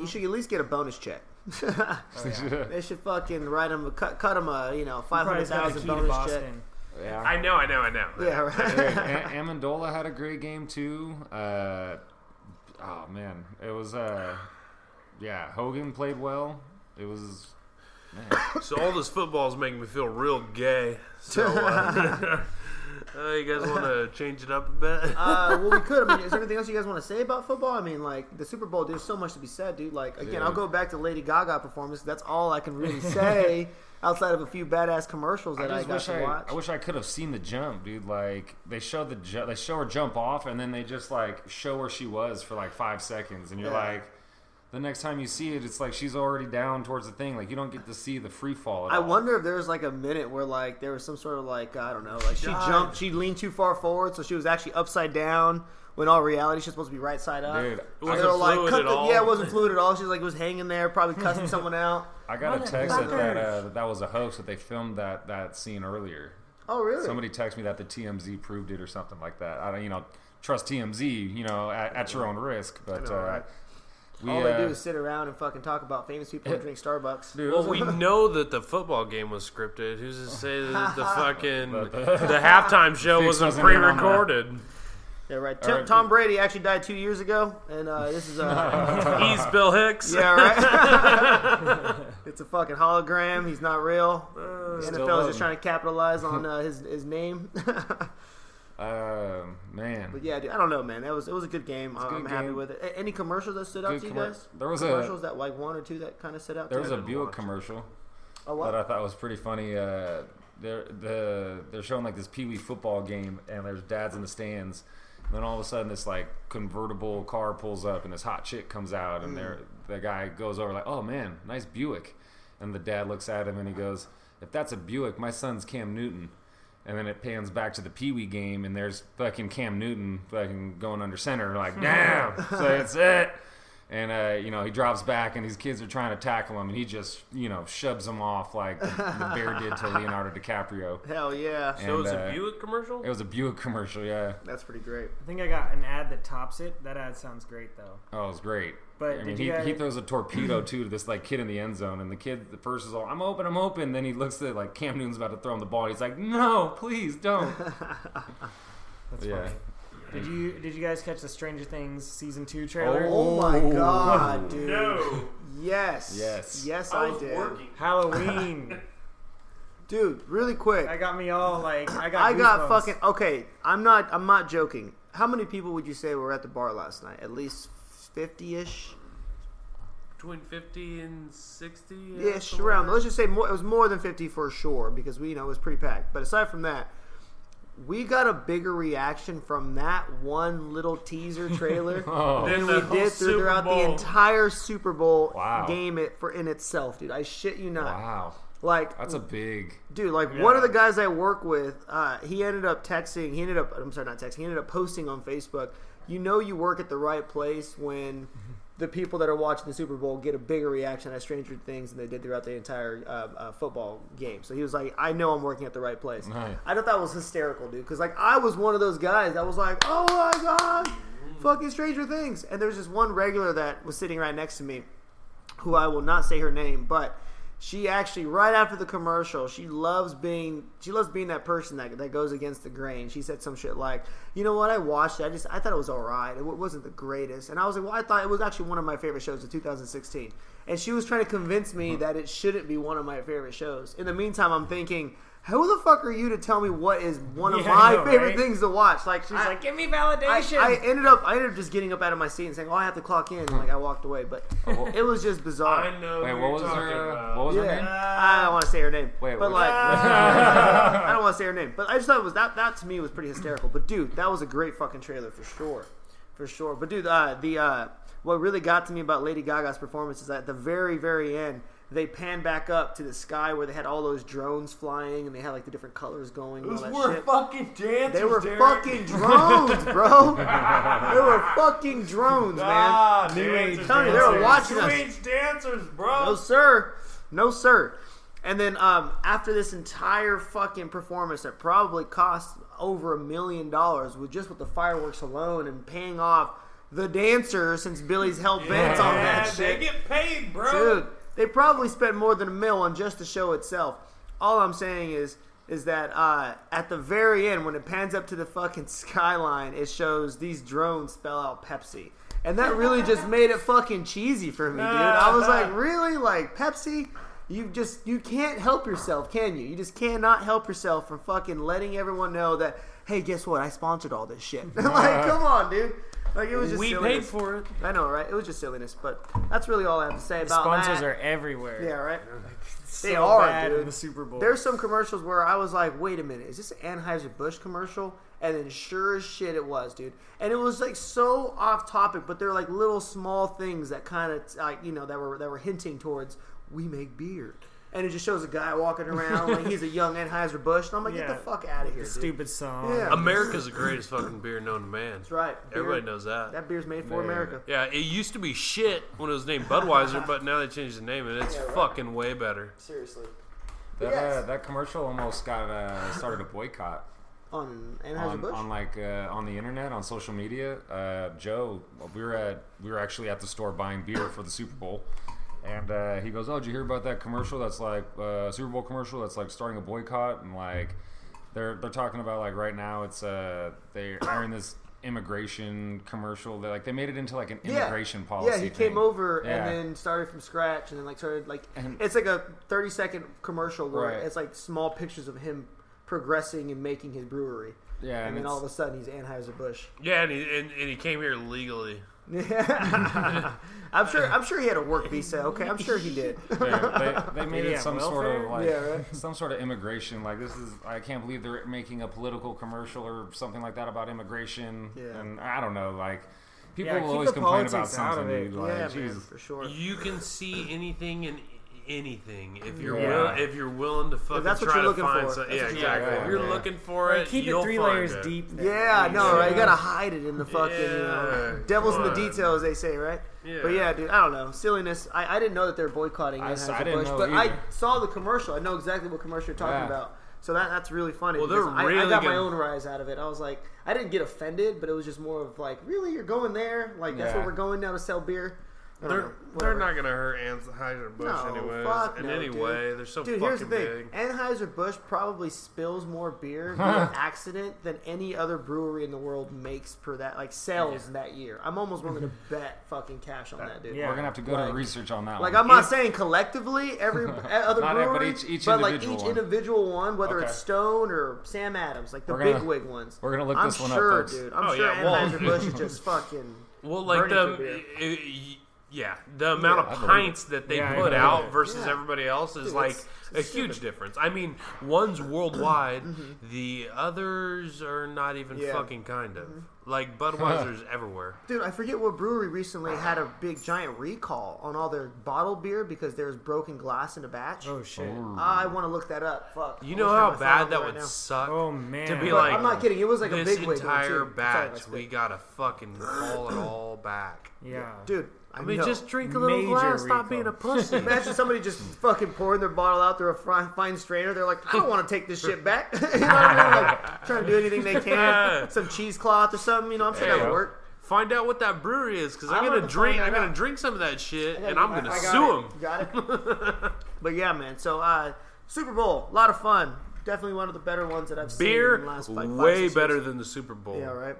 You should at least get a bonus check. Oh, yeah. they should fucking write him, a, cut, cut him a you know five hundred thousand Probably hundred got a thousand key to bonus check. Yeah. I know, I know, I know. Yeah, Dude, right. A- Amendola had a great game too. Uh, oh man, it was. Uh, yeah, Hogan played well. It was. Man. So all this football is making me feel real gay. So uh, uh, you guys want to change it up a bit? uh, well, we could. I mean, is there anything else you guys want to say about football? I mean, like the Super Bowl, there's so much to be said, dude. Like again, Dude. I'll go back to Lady Gaga performance. That's all I can really say outside of a few badass commercials I that I, just got wish to I, watch. I wish I could have seen the jump, dude. Like they show the ju- they show her jump off, and then they just like show where she was for like five seconds, and you're Yeah. like, the next time you see it, it's like she's already down towards the thing. Like you don't get to see the free fall. At I all. wonder if there was like a minute where like there was some sort of like I don't know, like she Died. jumped, she leaned too far forward, so she was actually upside down. When all reality, she's supposed to be right side up. Dude, It wasn't like, fluid cut at the- all. Yeah, it wasn't fluid at all. She was like was hanging there, probably cussing someone out. I got a text that that, uh, that that was a hoax that they filmed that that scene earlier. Oh, really? Somebody texted me that the TMZ proved it or something like that. I don't, you know, trust TMZ, you know, at, at your own risk. But I know, uh, right? We, All they do uh, is sit around and fucking talk about famous people and drink Starbucks. dude, Well, we know that the football game was scripted. Who's to say that the fucking the, the- halftime show wasn't wasn't in on that. pre-recorded? Yeah, right. Tim, right. Tom Brady actually died two years ago, and uh, this is uh, He's Bill Hicks. yeah, right. it's a fucking hologram. He's not real. The NFL is just trying to capitalize on uh, his his name. Uh, man. but yeah, dude, I don't know, man. That was it was a good game. a I'm good happy game. with it. A- Any commercials that stood out Good to you guys? there was a- commercials that like one or two that kind of stood out. There was a Buick commercial that what? I thought was pretty funny. Uh, they're the they're showing like this Pee Wee football game, and there's dads in the stands. And then all of a sudden, this like convertible car pulls up, and this hot chick comes out, and there the guy goes over like, "Oh man, nice Buick," and the dad looks at him and he goes, "If that's a Buick, my son's Cam Newton." And then it pans back to the Pee Wee game, and there's fucking Cam Newton fucking going under center, like damn. so it's it. And uh, you know he drops back, and these kids are trying to tackle him, and he just you know shoves them off like the, the bear did to Leonardo DiCaprio. Hell yeah, So it was And, a uh, Buick commercial. It was a Buick commercial, yeah. that's pretty great. I think I got an ad that tops it. That ad sounds great though. Oh, it was great. But I mean, he, guys- he throws a torpedo too to this like kid in the end zone, and the kid, the first is all, "I'm open, I'm open." Then he looks at like Cam Newton's about to throw him the ball. He's like, "No, please don't." That's yeah. funny. Did you did you guys catch the Stranger Things season two trailer? Oh my Oh. god, dude. no, Yes. Yes. Yes, I I, did. Oh, Halloween. Dude, really quick. I got me all like I got I got goosebumps. fucking okay. I'm not. I'm not joking. How many people would you say were at the bar last night? At least fifty-ish, between fifty and sixty. ish around. Let's just say more. It was more than fifty for sure because we you know it was pretty packed. But aside from that, we got a bigger reaction from that one little teaser trailer Oh, Then than we did Super throughout the entire Super Bowl Wow. game it for in itself, dude. I shit you not. wow, Like that's a big. Dude, like Yeah. one of the guys I work with, uh, he ended up texting. He ended up, I'm sorry, not texting. He ended up posting on Facebook. You know, you work at the right place when the people that are watching the Super Bowl get a bigger reaction at Stranger Things than they did throughout the entire uh, uh, football game. So he was like, "I know I'm working at the right place." Nice. I thought that was hysterical, dude. Because like I was one of those guys that was like, "Oh my god, fucking Stranger Things!" And there's this one regular that was sitting right next to me, who I will not say her name, but she actually right after the commercial, she loves being she loves being that person that that goes against the grain. She said some shit like, "You know what? I watched it. I just I thought it was all right. It wasn't the greatest." And I was like, "Well, I thought it was actually one of my favorite shows of 2016." And she was trying to convince me uh-huh. that it shouldn't be one of my favorite shows. In the meantime, I'm thinking. Who the fuck are you to tell me what is one of Yeah, my know, favorite right? things to watch? Like She's I- like, give me validation. I ended up I ended up just getting up out of my seat and saying, "Oh, I have to clock in." Like I walked away, but Oh. it was just bizarre. I know. Wait, what you're was her? Uh, about. what was her name? I don't want to say her name. Wait, but what- like, I don't want to say her name. But I just thought it was that. That to me was pretty hysterical. But dude, that was a great fucking trailer for sure, for sure. But dude, uh, the uh, what really got to me about Lady Gaga's performance is that at the very, very end, they pan back up to the sky where they had all those drones flying and they had like the different colors going. and were that shit. fucking dancers. They were fucking drones, bro. they were fucking drones, man. Ah, New dancers, age Tell me, they were dancers. watching New us. age dancers, bro. No sir, no sir. And then um, after this entire fucking performance that probably cost over a million dollars with just with the fireworks alone and paying off the dancers since Billy's hell bent on that shit. They get paid, bro. Dude, they probably spent more than a mil on just the show itself. All I'm saying is is that uh, at the very end, when it pans up to the fucking skyline, it shows these drones spell out Pepsi. And that really just made it fucking cheesy for me, dude. I was like, really? Like, Pepsi? You just, you can't help yourself, can you? You just cannot help yourself from fucking letting everyone know that, hey, guess what? I sponsored all this shit. like, come on, dude. Like, it was just we silliness. paid for it. I know, right? It was just silliness, but that's really all I have to say about that. Sponsors that. are everywhere. yeah, right. so they are, bad dude. in the Super Bowl. There's some commercials where I was like, "Wait a minute, is this an Anheuser Busch commercial?" And then sure as shit, it was, dude. And it was like so off topic, but they're like little small things that kind of like you know that were that were hinting towards we make beer. And it just shows a guy walking around like he's a young Anheuser Busch, and I'm like, get Yeah. the fuck out of here, the dude. stupid song. Yeah. America's the greatest fucking beer known to man. That's right. Beer- Everybody knows that. that beer's made for Yeah. America. Yeah, it used to be shit when it was named Budweiser, but now they changed the name and it's Yeah, right. fucking way better. Seriously. That, Yes. uh, that commercial almost got uh, started a boycott. on Anheuser on, Busch. on like uh, on the internet on social media. Uh, Joe, we were at we were actually at the store buying beer for the Super Bowl, and uh, he goes, "Oh, did you hear about that commercial? That's like uh, Super Bowl commercial. That's like starting a boycott and like they're they're talking about like right now it's uh they're airing this." immigration commercial they like they made it into like an immigration policy Yeah, he thing. came over Yeah. and then started from scratch, and then like started like And- it's like a thirty second commercial where Right. it's like small pictures of him progressing and making his brewery, yeah and, then it's- all of a sudden he's Anheuser Busch. Yeah, and he, and, and he came here legally. I'm sure. I'm sure he had a work visa. Okay, I'm sure he did. Yeah, they, they made Yeah, it some sort of like Yeah, right. some sort of immigration. Like this is I can't believe they're making a political commercial or something like that about immigration. Yeah. And I don't know, like people Yeah, will always complain about politics out of something, dude. Like, yeah, man, for sure. You can see anything in anything if mm. you're Yeah. will, if you're willing to fucking that's what try you're to find for. some- That's yeah, what you're exactly. If you're Yeah. looking for Like, it, keep you'll it three find layers it. deep. Yeah, I know, Yeah. right? You gotta hide it in the fucking, you know, devil's in the details, they say, right? Yeah. But yeah, dude, I don't know, silliness. I, I didn't know that they're boycotting I s- I Anheuser didn't Busch, know but I saw the commercial. I know exactly what commercial you're talking Yeah. about. So that that's really funny. Well, they're because I, I really got my own rise out of it. I was like, I didn't get offended, but it was just more of like, really, you're going there? Like that's Yeah. what we're going now to sell beer? I don't know, They're, they're not gonna hurt Anheuser Busch No, anyways. fuck in no, any dude. way, they're so Dude, fucking here's the thing. big. Anheuser Busch probably spills more beer via accident than any other brewery in the world makes per that like sells that year. I'm almost willing to bet fucking cash on that, dude. Yeah. We're gonna have to go Like- to research on that Like one. I'm not saying collectively every other Not every- brewery, but each- each but like individual each one. individual one, whether Okay. it's Stone or Sam Adams, like the We're gonna- big wig ones. we're gonna look I'm this one up, sure, folks. dude. I'm Oh, sure yeah, well- Anheuser Busch is just fucking. Well, like burning the for beer. i- i- yeah, the amount I of pints that they Yeah, put out it. versus Yeah. everybody else is Dude, like it's- a it's huge difference. I mean, one's worldwide, mm-hmm. the others are not even Yeah. fucking kind of mm-hmm. like Budweiser's everywhere. Dude, I forget what brewery recently had a big giant recall on all their bottled beer because there's broken glass in a batch. Oh shit. Oh. I want to look that up. Fuck. You know wish I had how bad that right would now. suck. Oh man. To be But like, I'm not kidding. It was like a big wig entire too. Sorry, batch, we gotta fucking call it all back. yeah. Dude, I, I mean, know. just drink a little Major glass. Stop recall. being a pussy. Imagine somebody just fucking pouring their bottle out through a fine, fine strainer. They're like, I don't want to take this shit back. you know what I mean? Like, trying to do anything they can. Some cheesecloth or something. You know, I'm saying that would work. Find out what that brewery is, because I'm I'm gonna gonna drink. I'm that gonna drink some of that shit, and I- I'm gonna sue it. them. Got it. but yeah, man. So uh, Super Bowl, a lot of fun. Definitely one of the better ones that I've seen in Beer, the last five, five, way better years. than the Super Bowl. Yeah, right.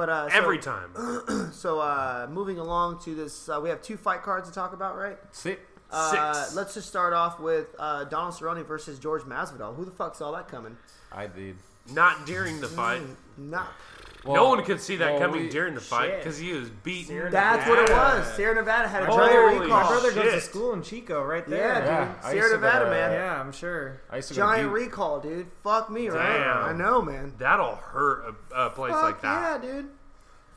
But uh, so, Every time. So uh, moving along to this, uh, we have two fight cards to talk about, right? Sit. Uh, Six. let's just start off with uh, Donald Cerrone versus George Masvidal. Who the fuck saw that coming? I did. Not during the fight. Nah. no Well- one could see that well, coming we- during the fight because he was beaten. Sierra That's what it was. Sierra Nevada had a My giant recall. My brother goes to school in Chico, right Yeah, there. dude. Yeah, Sierra used to go Nevada, to- man. Yeah, I'm sure. I used to go to Giant recall, dude. Fuck me, right? I know, man. That'll hurt a, a place Fuck like that. yeah, dude.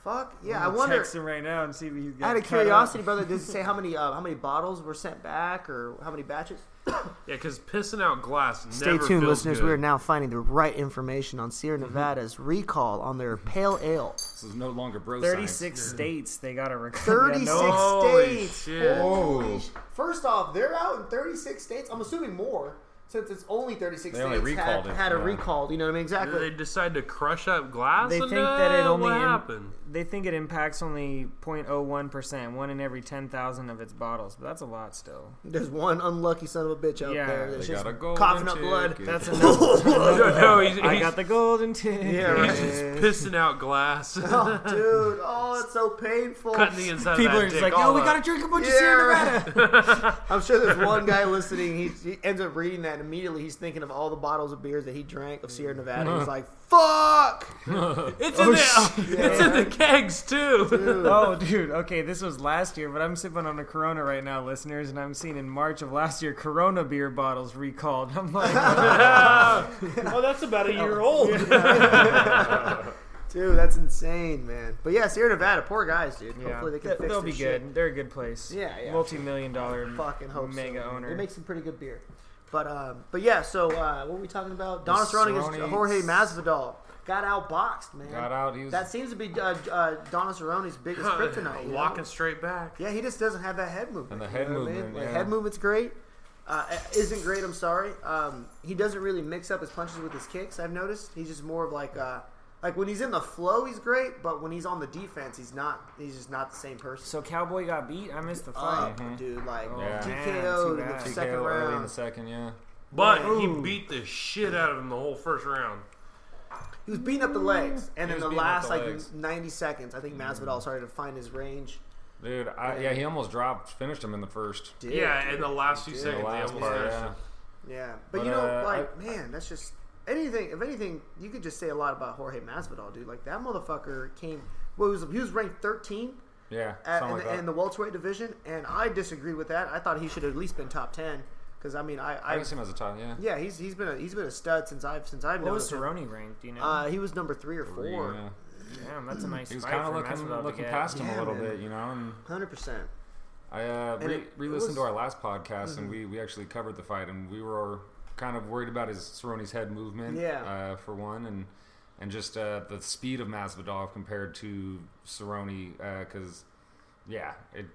Fuck yeah. I I'm gonna wonder. Text him right now and see if he's got Out of cut up. curiosity, brother, does it say how many uh, how many bottles were sent back or how many batches? Yeah, because pissing out glass Stay never tuned, feels listeners. good. We are now finding the right information on Sierra Nevada's recall on their pale ale. This is no longer bro 36 states they got to record. 36 Yeah, no, Holy states. shit. Holy sh- First off, they're out in 36 states. I'm assuming more since it's only 36 They only states had, recalled it, had a yeah. recalled. You know what I mean? Did Exactly. they decide to crush up glass? They think enough? that it only what im- happened? they think it impacts only 0.01 percent, one in every 10,000 of its bottles, but that's a lot still. There's one unlucky son of a bitch out Yeah. there They that's got just a golden coughing up blood. ticket. That's enough. no, no, he's, I he's- got the golden ticket. Yeah, right. he's just pissing out glass. Oh, dude. Oh, it's so painful. Cutting the inside People of are just dick like, yo, we up. gotta drink a bunch of Yeah, Sierra. Nevada. I'm sure there's one guy listening. He, he ends up reading that, and immediately he's thinking of all the bottles of beers that he drank of Sierra Nevada. He's mm-hmm. like, "Fuck!" Oh, it's in the it's in the kegs too. oh, dude. Okay, this was last year, but I'm sipping on a Corona right now, listeners, and I'm seeing in March of last year Corona beer bottles recalled. I'm like, oh, that's about a year old. Dude, that's insane, man. But yeah, Sierra Nevada, poor guys, dude. yeah, Hopefully they can They- fix they'll be shit. good. They're a good place. Yeah, yeah. Multi-million dollar Fucking hope so, mega man. owner. They make some pretty good beer. But um, but yeah. So uh, what were we talking about? Donald The Cerrone against Jorge Masvidal got outboxed, man. Got out. He was. That seems to be uh, uh, Donald Cerrone's biggest kryptonite. you know? Walking straight back. Yeah, he just doesn't have that head movement. And the you head know what I mean? movement, Like, head movement's great. uh, isn't great. I'm sorry. Um, he doesn't really mix up his punches with his kicks. I've noticed he's just more of like uh, like when he's in the flow, he's great, but when he's on the defense, he's not. He's just not the same person. So Cowboy got beat. I missed the fight. dude, like Oh, Yeah. TKO too in the bad. second TKO early in the round. second, yeah. But he beat the shit out of him the whole first round. He was beating up the legs, and He in the last the like legs. 90 seconds, I think Masvidal started to find his range. Dude, I, yeah, he almost dropped, finished him in the first. Did, yeah, in the last few Did. The seconds, they last almost part, finished yeah. him. Yeah, but, But, you know, uh, like man, that's just anything. If anything, you could just say a lot about Jorge Masvidal, dude. Like that motherfucker came. Well, he was he was ranked 13 Yeah, at, in, like the, that. in the welterweight division, and I disagree with that. I thought he should have at least been top 10 because I mean, I, I I can see him as a top, yeah. yeah, he's he's been a, he's been a stud since I've since I've What known was him. Cerrone ranked? Do you know? Uh, he was number three or four. Yeah. Damn, that's a nice He was kind of looking looking past him Yeah, a little man. bit, you know. And Hundred percent. I uh, And re- it- it re-listened was- Mm-hmm. to our last podcast, and we, we actually covered the fight, and we were kind of worried about his Cerrone's head movement, Yeah. uh, for one, and and just uh, the speed of Masvidal compared to Cerrone, because yeah, it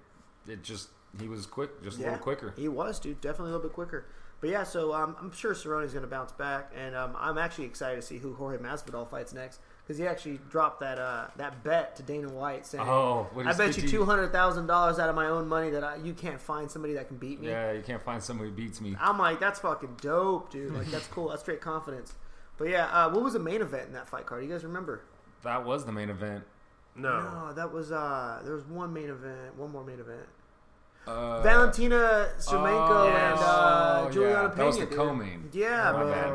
it just he was quick, just a little quicker. He was, dude. Definitely a little bit quicker. But yeah, so um, I'm sure Cerrone's going to bounce back, and um, I'm actually excited to see who Jorge Masvidal fights next because he actually dropped that uh, that bet to Dana White saying, Oh, what I bet you two hundred thousand dollars out of my own money that I, you can't find somebody that can beat me." Yeah, you can't find somebody who beats me. I'm like, "That's fucking dope, dude. Like, that's cool. That's straight confidence." But yeah, uh, what was the main event in that fight card? You guys remember? That was the main event. No. No, that was uh, there was one main event, one more main event. Uh, Valentina Shevchenko oh, and yes. uh, Oh, Juliana yeah. Pena. That was the dude. co-main. Yeah, My man.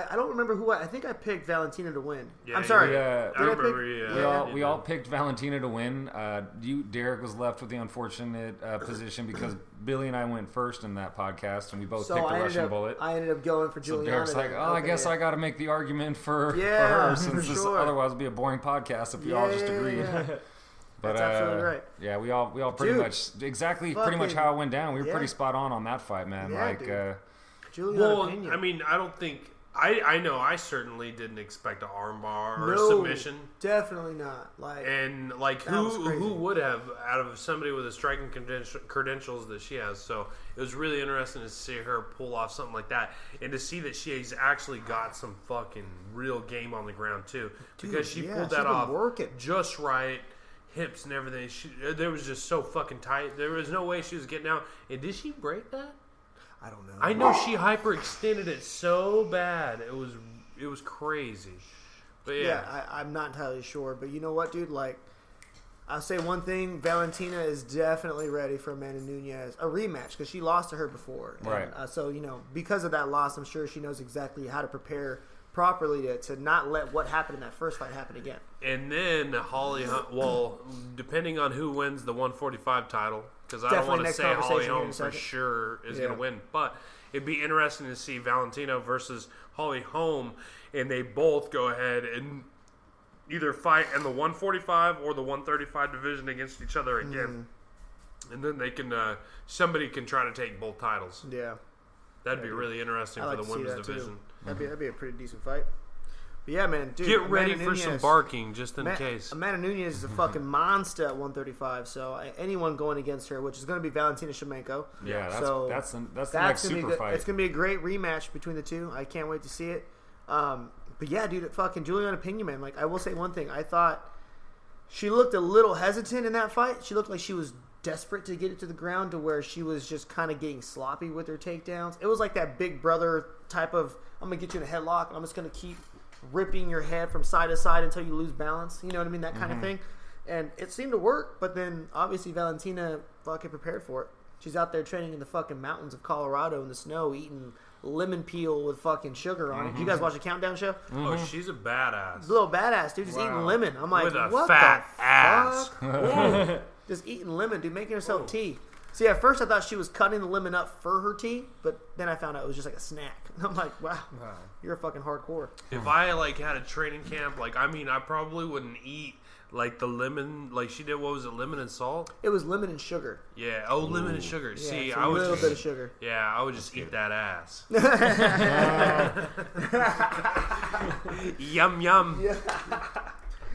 Bad. Whoa. I, I don't remember who I, I think I picked Valentina to win. Yeah, I'm sorry. we, uh, I I remember. pick- yeah, We all we all picked Valentina to win. Uh, you Derek was left with the unfortunate uh, position because Billy and I went first in that podcast, and we both So picked the I ended Russian up bullet. I ended up going for so Derek's like, to oh, I guess it. I got to make the argument for, Yeah, for her for since this sure. otherwise would be a boring podcast if we all just yeah, agreed. yeah. But That's absolutely uh, right. Yeah, we all we all pretty Dude, much exactly pretty much how it went down. We were yeah. pretty spot on on that fight, man. Yeah, like dude. uh, Juliana Well, Pena. I mean, I don't think. I, I know I certainly didn't expect an armbar or no, a submission. Definitely not. Like, And like who who would have out of somebody with the striking credenti- credentials that she has? So it was really interesting to see her pull off something like that, and to see that she's actually got some fucking real game on the ground too, because she yeah, pulled that off working. just right, hips and everything. She uh, there was just so fucking tight. There was no way she was getting out. And did she break that? I don't know. I know she hyperextended it so bad. It was it was crazy. But yeah, yeah, I, I'm not entirely sure, but you know what, dude? Like, I'll say one thing: Valentina is definitely ready for Amanda Nunes a rematch because she lost to her before. And, Right. uh, so you know, because of that loss, I'm sure she knows exactly how to prepare properly to, to not let what happened in that first fight happen again. And then Holly, Holm- well, depending on who wins the 145 title, because I don't want to say Holly Holm for sure is Yeah. going to win, but it'd be interesting to see Valentino versus Holly Holm, and they both go ahead and either fight in the 145 or the 135 division against each other again. Mm-hmm. And then they can, uh, somebody can try to take both titles. Yeah, That'd be really interesting I for to the women's that division. That'd be that'd be a pretty decent fight. But yeah, man, dude, Get ready Amanda for some barking just in Ma- case. Amanda Nunes is a fucking monster at 135. So anyone going against her, which is going to be Valentina Shevchenko. yeah, that's So that's the, that's the next gonna super be good. fight. It's gonna be a great rematch between the two. I can't wait to see it. Um, but yeah, dude, fucking Juliana Pena, man. Like, I will say one thing. I thought she looked a little hesitant in that fight. She looked like she was desperate to get it to the ground, to where she was just kind of getting sloppy with her takedowns. It was like that Big Brother type of I'm gonna get you in a headlock. I'm just gonna keep ripping your head from side to side until you lose balance. You know what I mean? That kind of mm-hmm. thing. And it seemed to work, but then obviously Valentina fucking prepared for it. She's out there training in the fucking mountains of Colorado in the snow, eating lemon peel with fucking sugar on it. Did you guys mm-hmm. watch the countdown show? Oh, mm-hmm. she's a badass. This little badass dude just eating lemon. I'm like, With a what fat the ass. fuck? just eating lemon, dude, making herself tea. See, at first I thought she was cutting the lemon up for her tea, but then I found out it was just like a snack. I'm like, wow, you're a fucking hardcore. If I like had a training camp, like I mean, I probably wouldn't eat like the lemon, like she did. What was it, lemon and salt? It was lemon and sugar. Yeah. Oh, lemon and sugar. Yeah, See, it's I a would little just, bit of sugar. yeah, I would just eat that ass. yum yum.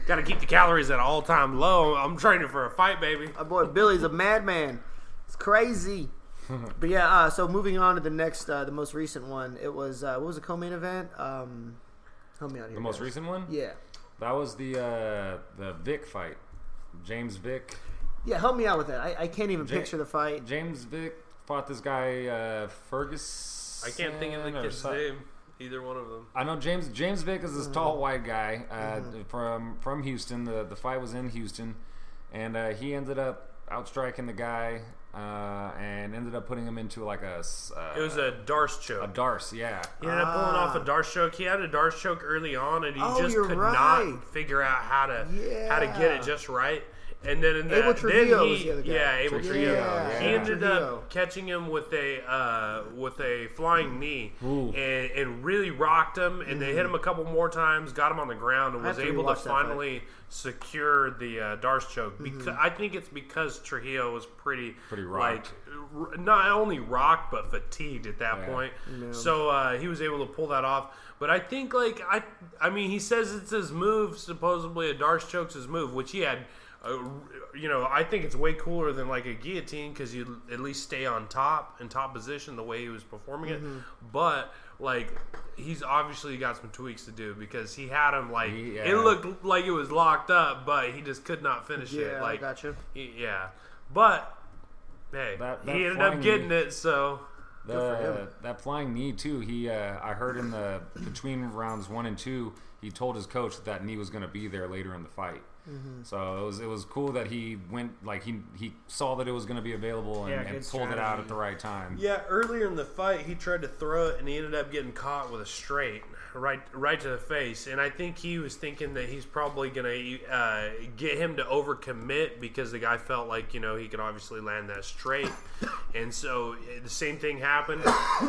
Got to keep the calories at all time low. I'm training for a fight, baby. My boy Billy's a madman. It's crazy. but yeah, uh, so moving on to the next, uh, the most recent one. It was uh, what was the co-main event? Um, help me out here. The most guys. recent one? Yeah, That was the uh, the Vick fight. James Vick. yeah. Help me out with that. I, I can't even Ja- picture the fight. James Vick fought this guy uh, Ferguson. I can't think of the or kid's some- name. Either one of them. I know James James Vick is this Mm-hmm. tall white guy uh, from from Houston. The the fight was in Houston, and uh, he ended up outstriking the guy uh, and ended up putting him into like a. uh, It was a Darce choke. a choke. darce. Yeah, He ended up pulling off a Ah. Darce choke. He had a Darce choke early on, and he Oh, just could right. not figure out how to yeah. how to get it just right. And then in the, Abel then Trujillo was he, the other guy. yeah, Abel Trujillo, Trujillo. yeah. He ended Trujillo. up catching him with a uh, with a flying knee and, and really rocked him. And they hit him a couple more times, got him on the ground, and I was able to rewatch fight. finally secure the uh, Darce choke. Mm-hmm. Because I think it's because Trujillo was pretty Pretty like rocked. r- not only rocked but fatigued at that Yeah. point. Yeah. So uh, he was able to pull that off. But I think like I I mean he says it's his move. Supposedly a Darce choke's his move, which he had. Uh, you know, I think it's way cooler than like a guillotine because you at least stay on top in top position the way he was performing it. But like he's obviously got some tweaks to do because he had him like Yeah. it looked like it was locked up, but he just could not finish Yeah, it. I Like gotcha. he- yeah, but hey, That- that he ended up getting knee- it. So Good for the, him. that flying knee too. He uh, I heard in the between rounds one and two, he told his coach that, that knee was going to be there later in the fight. Mm-hmm. So it was it was cool that he went like he he saw that it was going to be available and, Yeah, and good pulled it out at the right time. Yeah, earlier in the fight, he tried to throw it and he ended up getting caught with a straight right right to the face. And I think he was thinking that he's probably going to uh, get him to overcommit because the guy felt like you know he could obviously land that straight. and so eh, the same thing happened.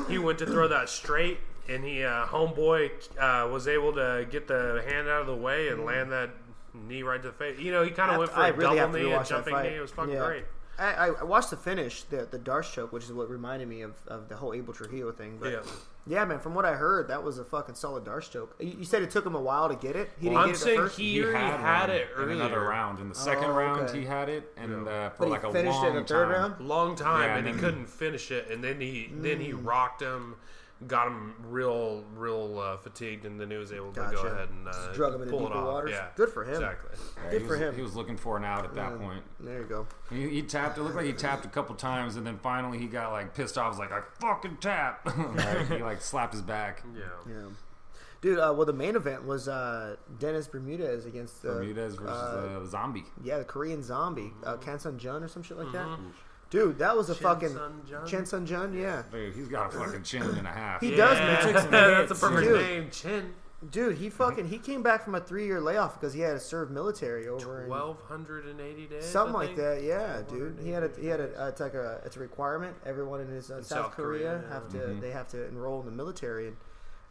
he went to throw that straight. And he, uh, homeboy, uh, was able to get the hand out of the way and land that knee right to the face. You know, he kind of have went to- for I a really have double knee, a jumping fight. knee. It was fucking Yeah. great. I, I I watched the finish, the the Darce choke, which is what reminded me of, of the whole Abel Trujillo thing. But Yeah. yeah. man, from what I heard, that was a fucking solid Darce choke. You, you said it took him a while to get it. He didn't I'm get it saying at first. he already had, one it in another round. In the second Oh, round, okay. he had it, and uh, for but like he a long it in the third time. round. long time Yeah, and he and then- couldn't finish it and then he then he Mm. rocked him got him real real uh, fatigued and then he was able to Gotcha. go ahead and uh, Just drug him into pull it deeper off waters. yeah Good for him. exactly Yeah, Good he for was, him. He was looking for an out at that point. There you go. He, he tapped. It looked like he tapped a couple times, and then finally he got like pissed off. Was like, "I fucking tap!" Like, he like slapped his back. yeah Yeah. Dude, uh, well, the main event was uh, Dennis Bermudez against the Bermudez versus uh, uh, Zombie. yeah the Korean zombie, uh, Kansan Jun or some shit like that. Mm-hmm. Dude, that was a Chin fucking Sun Jun? Chan Sung Jung. Yeah, Dude, he's got a fucking chin and a half. He does, man. Yeah, Took that's a hits. perfect Dude. name chin dude, he fucking he came back from a three year layoff because he had to serve military over in 1280 days something I like think. that. Yeah, dude, he had a he had a uh, it's like a it's a requirement. Everyone in his uh, South, South Korea, Korea, have to Mhm. they have to enroll in the military, and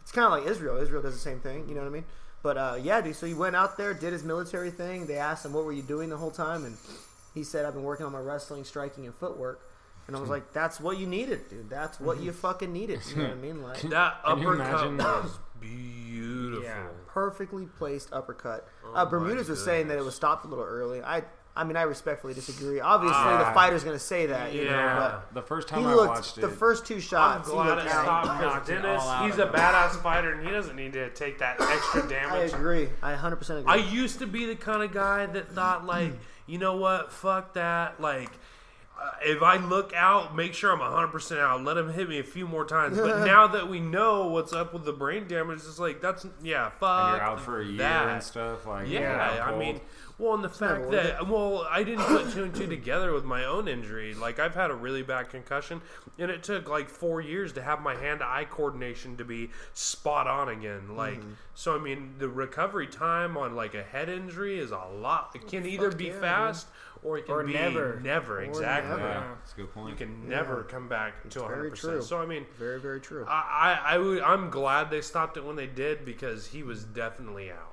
it's kind of like Israel. Israel does the same thing. You know what I mean? But uh, yeah, dude. So he went out there, did his military thing. They asked him, "What were you doing the whole time?" And he said, "I've been working on my wrestling, striking, and footwork." And I was like, "That's what you needed, dude. That's what you fucking needed." You know what I mean? Like that Can you uppercut imagine? was beautiful Yeah. perfectly placed uppercut. Oh uh, Bermudez was saying that it was stopped a little early. I, I mean, I respectfully disagree. Obviously, the Ah. fighter's going to say that, you Yeah. know. The first But time he I looked watched the it, first two I'm shots. he glad looked it out. stopped because knocked it Dennis, all out he's of a him. badass fighter and he doesn't need to take that extra damage. I damage. agree. I 100% agree. I used to be the kind of guy that thought like, you know what, fuck that. Like, uh, if I look out, make sure I'm 100% out. Let him hit me a few more times. But now that we know what's up with the brain damage, it's like that's yeah, fuck. and you're out for a year that. and stuff. Like Yeah, I mean, well, and the fact never that well, I didn't put two and two together with my own injury. Like I've had a really bad concussion, and it took like four years to have my hand-eye coordination to be spot on again. Like, Mm-hmm. so I mean, the recovery time on like a head injury is a lot. It can either Fuck be yeah, fast or it can Or be never. never. exactly. never. yeah, that's a good point. You can never Yeah. come back to 100. percent So I mean. very, very true. I, I, I would, I'm glad they stopped it when they did because he was definitely out.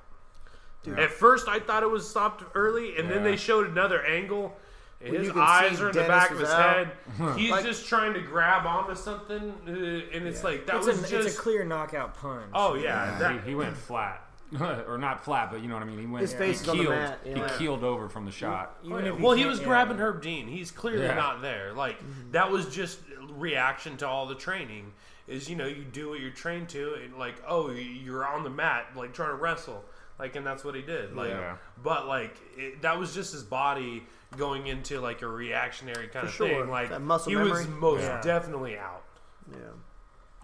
Dude. At first, I thought it was stopped early, and then Yeah. they showed another angle. And Well, his you can eyes see are in the Dennis back of was his out. head. He's Like- just trying to grab onto something, uh, and it's like that It's, was a, just. it's a clear knockout punch. oh yeah, Yeah, that, he, he went flat, or not flat, but you know what I mean. He went. His face he is on the keeled, mat, yeah. He keeled over from the shot. Even if well, he can't- was yeah. grabbing Herb Dean. He's clearly Yeah. not there. Like Mm-hmm. that was just reaction to all the training is you know you do what you're trained to and like oh you're on the mat like trying to wrestle like and that's what he did like Yeah. but like it, that was just his body going into like a reactionary kind For of sure. thing like That muscle he was memory. most Yeah. definitely out Yeah,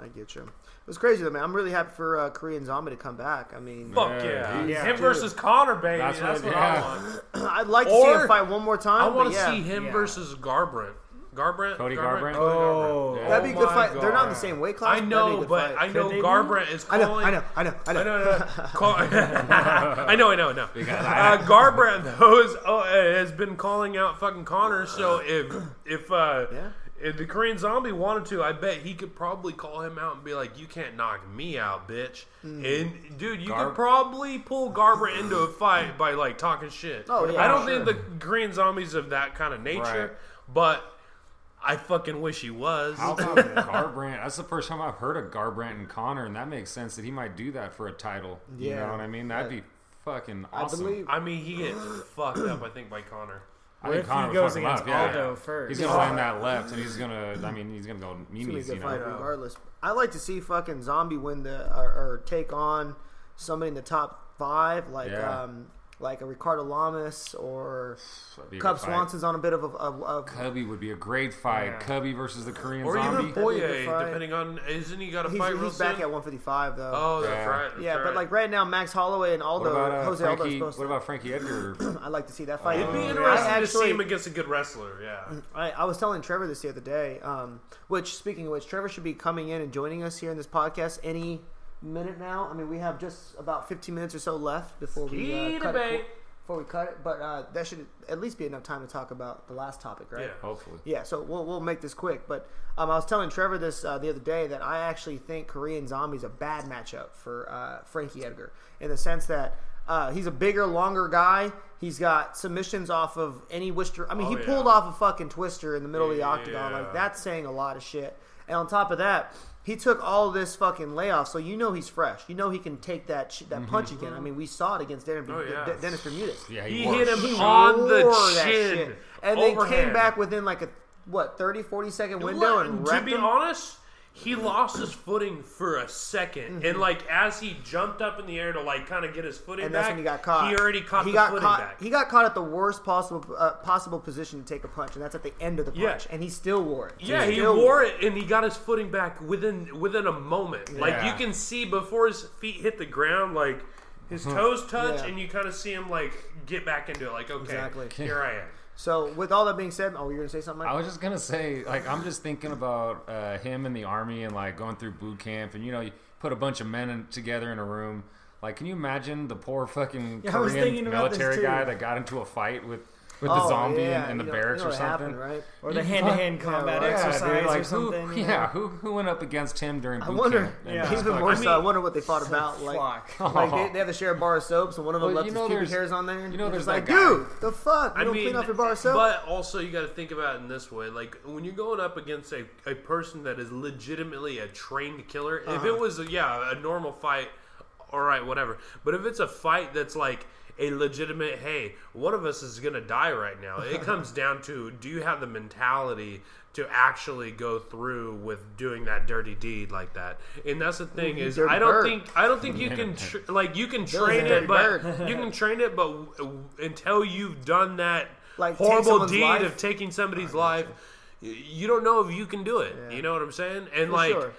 I get you. It was crazy though, man. I'm really happy for uh, Korean Zombie to come back. I mean, fuck Yeah, yeah, he's- him versus Conor baby that's, That's what, what- I want. I'd like to see Or- him fight one more time. I want but to yeah. see him Yeah. versus Garbrandt Garbrandt Cody Garbrandt? Garbrandt? Oh. Garbrandt. That'd be a good my fight. They're not in the same weight class. I but know, be a good but fight. I know Could? Garbrandt is I know, calling. I know, I know, I know. I know, I know. Call- I know, I know, I know. Because Uh, Garbrandt though is, oh, uh, has been calling out fucking Conor. So if if uh, Yeah. if the Korean Zombie wanted to, I bet he could probably call him out and be like, "You can't knock me out, bitch." Hmm. And dude, you Gar- could probably pull Garbrandt into a fight by like talking shit. Oh, yeah, I don't sure. think the Korean Zombies of that kind of nature, Right. but I fucking wish he was. How about Garbrandt? That's the first time I've heard of Garbrandt and Conor, and that makes sense that he might do that for a title. You Yeah. know what I mean? That'd be fucking I awesome. believe. I mean, he gets fucked up. I think by Conor. I think if Conor he goes against up, yeah. Aldo first? He's gonna land that left, and he's gonna. I mean, he's gonna go It's gonna be a good You fight know. regardless. I like to see fucking Zombie win the or, or take on somebody in the top five, like Yeah. um, like a Ricardo Lamas or That'd be a Cub. Swanson's on a bit of a. of of- Cubby would be a great fight. Yeah. Cubby versus the Korean Or Zombie. even That'd be a Boye, good fight. depending on isn't he got a he's fight real he's back soon? at 155 though. Oh, that's Yeah. right. that's yeah, but like right now, Max Holloway and what Aldo, about uh, Jose Aldo's Frankie? supposed What about Frankie Edgar? I'd like to see that fight. It'd be interesting I to see actually- him against a good wrestler. Yeah. I, I was telling Trevor this the other day. Um, which, speaking of which, Trevor should be coming in and joining us here in this podcast any minute now. I mean, we have just about 15 minutes or so left before we uh, cut debate. it. Before we cut it, but uh, that should at least be enough time to talk about the last topic, right? Yeah. Hopefully. Yeah, so we'll, we'll make this quick. But um, I was telling Trevor this uh, the other day that I actually think Korean Zombie's a bad matchup for uh, Frankie Edgar in the sense that uh, he's a bigger, longer guy. He's got submissions off of any twister. I mean, Oh, he yeah. pulled off a fucking twister in the middle of the Yeah. octagon. Like that's saying a lot of shit. And on top of that, he took all this fucking layoff, so you know he's fresh. You know he can take that sh- that mm-hmm. punch again. I mean, we saw it against Dennis, Oh, yeah. De- Dennis Bermudez. Yeah, He he, hit him He on the wore that chin, shit. and then came back within like a what 30 40 second window Look, and to wrecked be him. honest, he lost his footing for a 2nd and like as he jumped up in the air to like kind of get his footing and back, that's when he got caught. He already caught he the got footing caught, back. He got caught at the worst possible uh, possible position to take a punch, and that's at the end of the punch. Yeah. And he still wore it. Yeah, he wore it and he got his footing back within within a moment. Like you can see before his feet hit the ground, like his toes touch, Yeah. and you kind of see him like get back into it. Like okay, Exactly. here I am. So with all that being said, oh, you're gonna say something? Mike? I was just gonna say, like, I'm just thinking about uh, him in the army and like going through boot camp, and you know, you put a bunch of men in, together in a room. Like, can you imagine the poor fucking Yeah, I was thinking Korean military guy that got into a fight with with the Oh, zombie yeah, in, in the know- barracks or something? happened, right? Or the hand-to-hand combat right. exercise dude, like or something. who? you? Yeah, who who went up against him during I boot wonder. camp? and Yeah. just Even fucking- more I so, mean- I wonder what they fought about. Like, Fuck. like they, they have to share a bar of soaps, and one of them Well, left you his know pubic hairs on there. and you know there's like, dude, the fuck, you I don't mean, clean off your bar of soap. but also you got to think about it in this way: like when you're going up against a, a person that is legitimately a trained killer. If Uh-huh. it was yeah a normal fight, all right, whatever. But if it's a fight that's like a legitimate, hey, one of us is gonna die right now. It comes down to do you have the mentality to actually go through with doing that dirty deed like that? And that's the thing you is, I don't bird. think I don't think you can tr- like you can train it, but you can train it, but w- w- until you've done that Like, horrible deed life? of taking somebody's life, you don't know if you can do it. Yeah. You know what I'm saying? And For like, sure.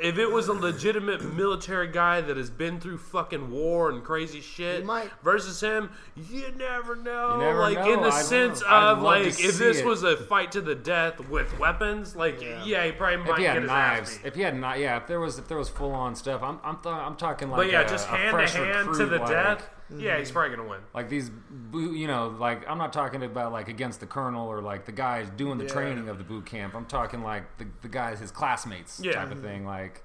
If it was a legitimate military guy that has been through fucking war and crazy shit might- versus him, you never know. You never like in the I'd- sense I'd of like, if this it. was a fight to the death with weapons, like yeah, Yeah. he probably If might he get had his knives, ass beat. if he had kni- yeah, if there was if there was full on stuff, I'm I'm, th- I'm talking like But yeah, a, just a hand to fresh hand to recruit, the like, death. Yeah, he's probably gonna win. Like these, boo- you know, like I'm not talking about like against the colonel or like the guys doing the Yeah. training of the boot camp. I'm talking like the, the guys, his classmates, Yeah. type of thing. Like,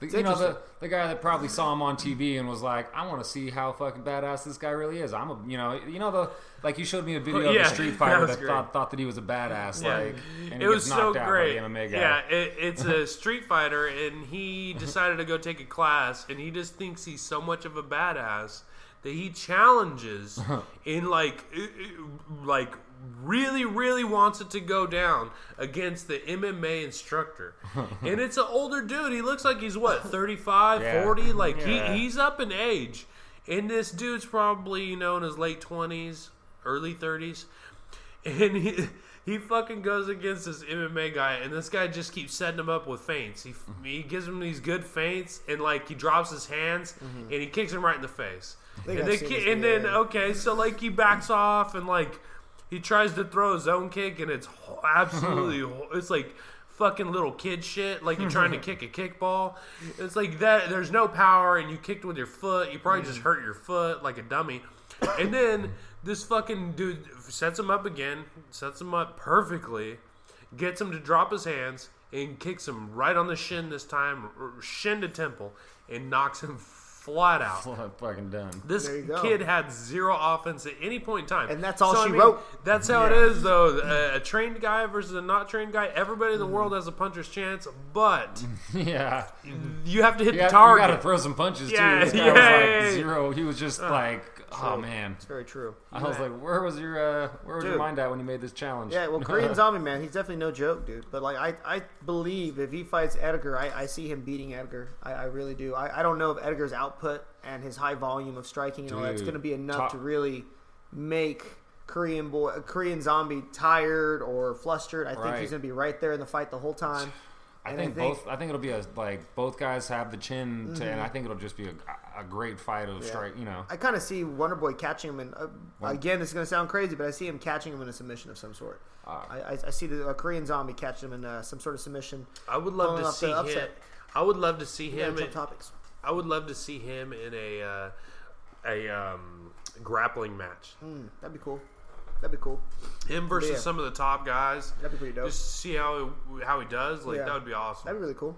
the, you know, the, interesting. the guy that probably saw him on TV and was like, I want to see how fucking badass this guy really is. I'm a, you know, you know the like you showed me a video Yeah, of a Street that Fighter was that great. thought thought that he was a badass. Yeah. Like, and it he was gets so knocked out great. by the MMA guy. Yeah, it, it's a Street Fighter, and he decided to go take a class, and he just thinks he's so much of a badass that he challenges uh-huh. in like like really, really wants it to go down against the MMA instructor. and it's an older dude. He looks like he's what, 35, Yeah. 40? Like Yeah. he, he's up in age. And this dude's probably, you know, in his late 20s, early 30s. And he he fucking goes against this MMA guy, and this guy just keeps setting him up with feints. He he gives him these good feints, and like he drops his hands, mm-hmm. and he kicks him right in the face. And, I've then, seen ki- this and then okay, so like he backs off, and like he tries to throw his own kick, and it's ho- absolutely ho- it's like fucking little kid shit. Like you're trying to kick a kickball. It's like that. There's no power, and you kicked with your foot. You probably just hurt your foot like a dummy. And then this fucking dude sets him up again, sets him up perfectly, gets him to drop his hands, and kicks him right on the shin this time, shin to temple, and knocks him flat out. fucking done. This There you go. kid had zero offense at any point in time, And that's all So, she I mean, wrote. That's how it is, though. A, a trained guy versus a not trained guy. Everybody in the world has a puncher's chance, but yeah. you have to hit You, the got, you target. gotta throw some punches Yeah, too. This guy yeah, was like yeah, yeah. zero. He was just uh. like, oh man. It's very true. I was like, where was your uh, where was your mind at when you made this challenge? Yeah, well, Korean Zombie man, he's definitely no joke, dude. But like, I, I believe if he fights Edgar, I, I see him beating Edgar. I, I really do. I, I don't know if Edgar's output and his high volume of striking and all that's Dude, going to be enough top- to really make Korean boy, Korean Zombie tired or flustered. I think Right. he's going to be right there in the fight the whole time. I And think, both. I think it'll be a like both guys have the chin, to, and I think it'll just be a, a great fight of Mm-hmm. Yeah. strike. You know, I kind of see Wonder Boy catching him, and uh, again, this is going to sound crazy, but I see him catching him in a submission of some sort. Ah. I, I, I see the uh, Korean Zombie catching him in uh, some sort of submission. I would love to off the see him. I would love to see him. in- topics. I would love to see him in a uh, a um, grappling match. Mm, that'd be cool. That'd be cool. Him versus Yeah. some of the top guys. That'd be pretty dope. Just see how he, how he does. Like Yeah. that would be awesome. That'd be really cool.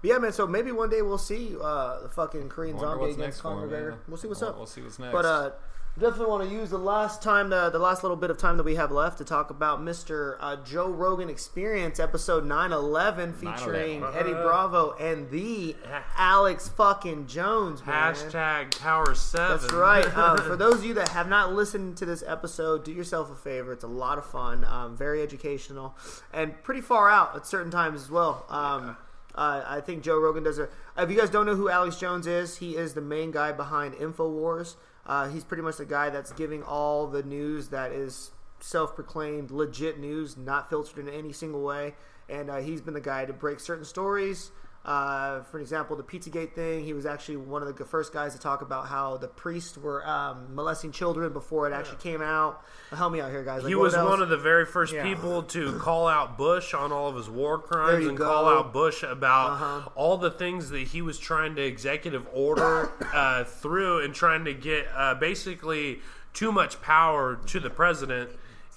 But yeah, man. So maybe one day we'll see uh, the fucking Korean Zombie against Conor McGregor. We'll see what's up. We'll see what's next. But uh, definitely want to use the last time, the, the last little bit of time that we have left to talk about Mr. Uh, Joe Rogan Experience, episode 911, featuring 9/11. Eddie Bravo and the Alex fucking Jones, man. Hashtag Tower Seven. That's right. Um, for those of you that have not listened to this episode, do yourself a favor. It's a lot of fun, um, very educational, and pretty far out at certain times as well. Um, uh, I think Joe Rogan does a. If you guys don't know who Alex Jones is, he is the main guy behind Infowars. Uh, he's pretty much the guy that's giving all the news that is self-proclaimed legit news, not filtered in any single way. And uh, he's been the guy to break certain stories. Uh, for example, the Pizzagate thing, he was actually one of the first guys to talk about how the priests were um, molesting children before it actually came out. Help me out here, guys. Like, He was else? one of the very first Yeah. people to call out Bush on all of his war crimes and go. call out Bush about Uh-huh. all the things that he was trying to executive order uh, through and trying to get uh, basically too much power to the president.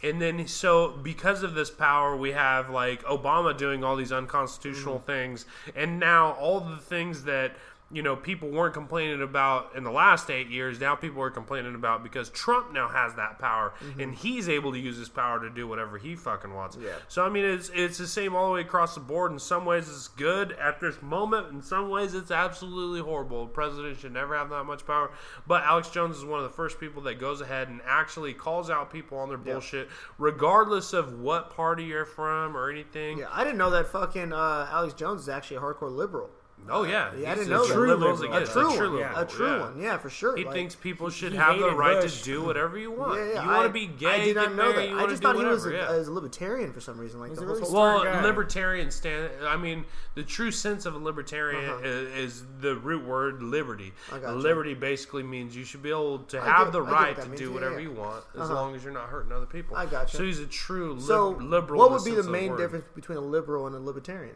And then, so because of this power, we have like Obama doing all these unconstitutional Mm-hmm. things, and now all the things that you know people weren't complaining about in the last eight years, now people are complaining about because Trump now has that power, and he's able to use his power to do whatever he fucking wants. Mm-hmm. Yeah. So I mean, it's it's the same all the way across the board. In some ways, it's good at this moment. In some ways, it's absolutely horrible. The president should never have that much power. But Alex Jones is one of the first people that goes ahead and actually calls out people on their bullshit, regardless of what party you're from or anything. Yeah, I didn't know that fucking uh, Alex Jones is actually a hardcore liberal. Oh yeah, Yeah, I He's didn't know as that. liberal as it A gets. true a one, true yeah. liberal, a true yeah. one, yeah, for sure. He Like- thinks people should have the right Bush. to do whatever you want. Yeah, yeah. you want to be gay? I did not get know married, that. I just thought he was a, yeah. a libertarian for some reason. Like the a whole really. Well, Smart guy. libertarian stand. I mean, the true sense of a libertarian Uh-huh. is, is the root word liberty. Gotcha. Liberty basically means you should be able to have get- the right to means. do whatever you want, as Uh-huh. long as you're not hurting other people. I gotcha. So he's a true lib- So, liberal. what would be the main difference between a liberal and a libertarian?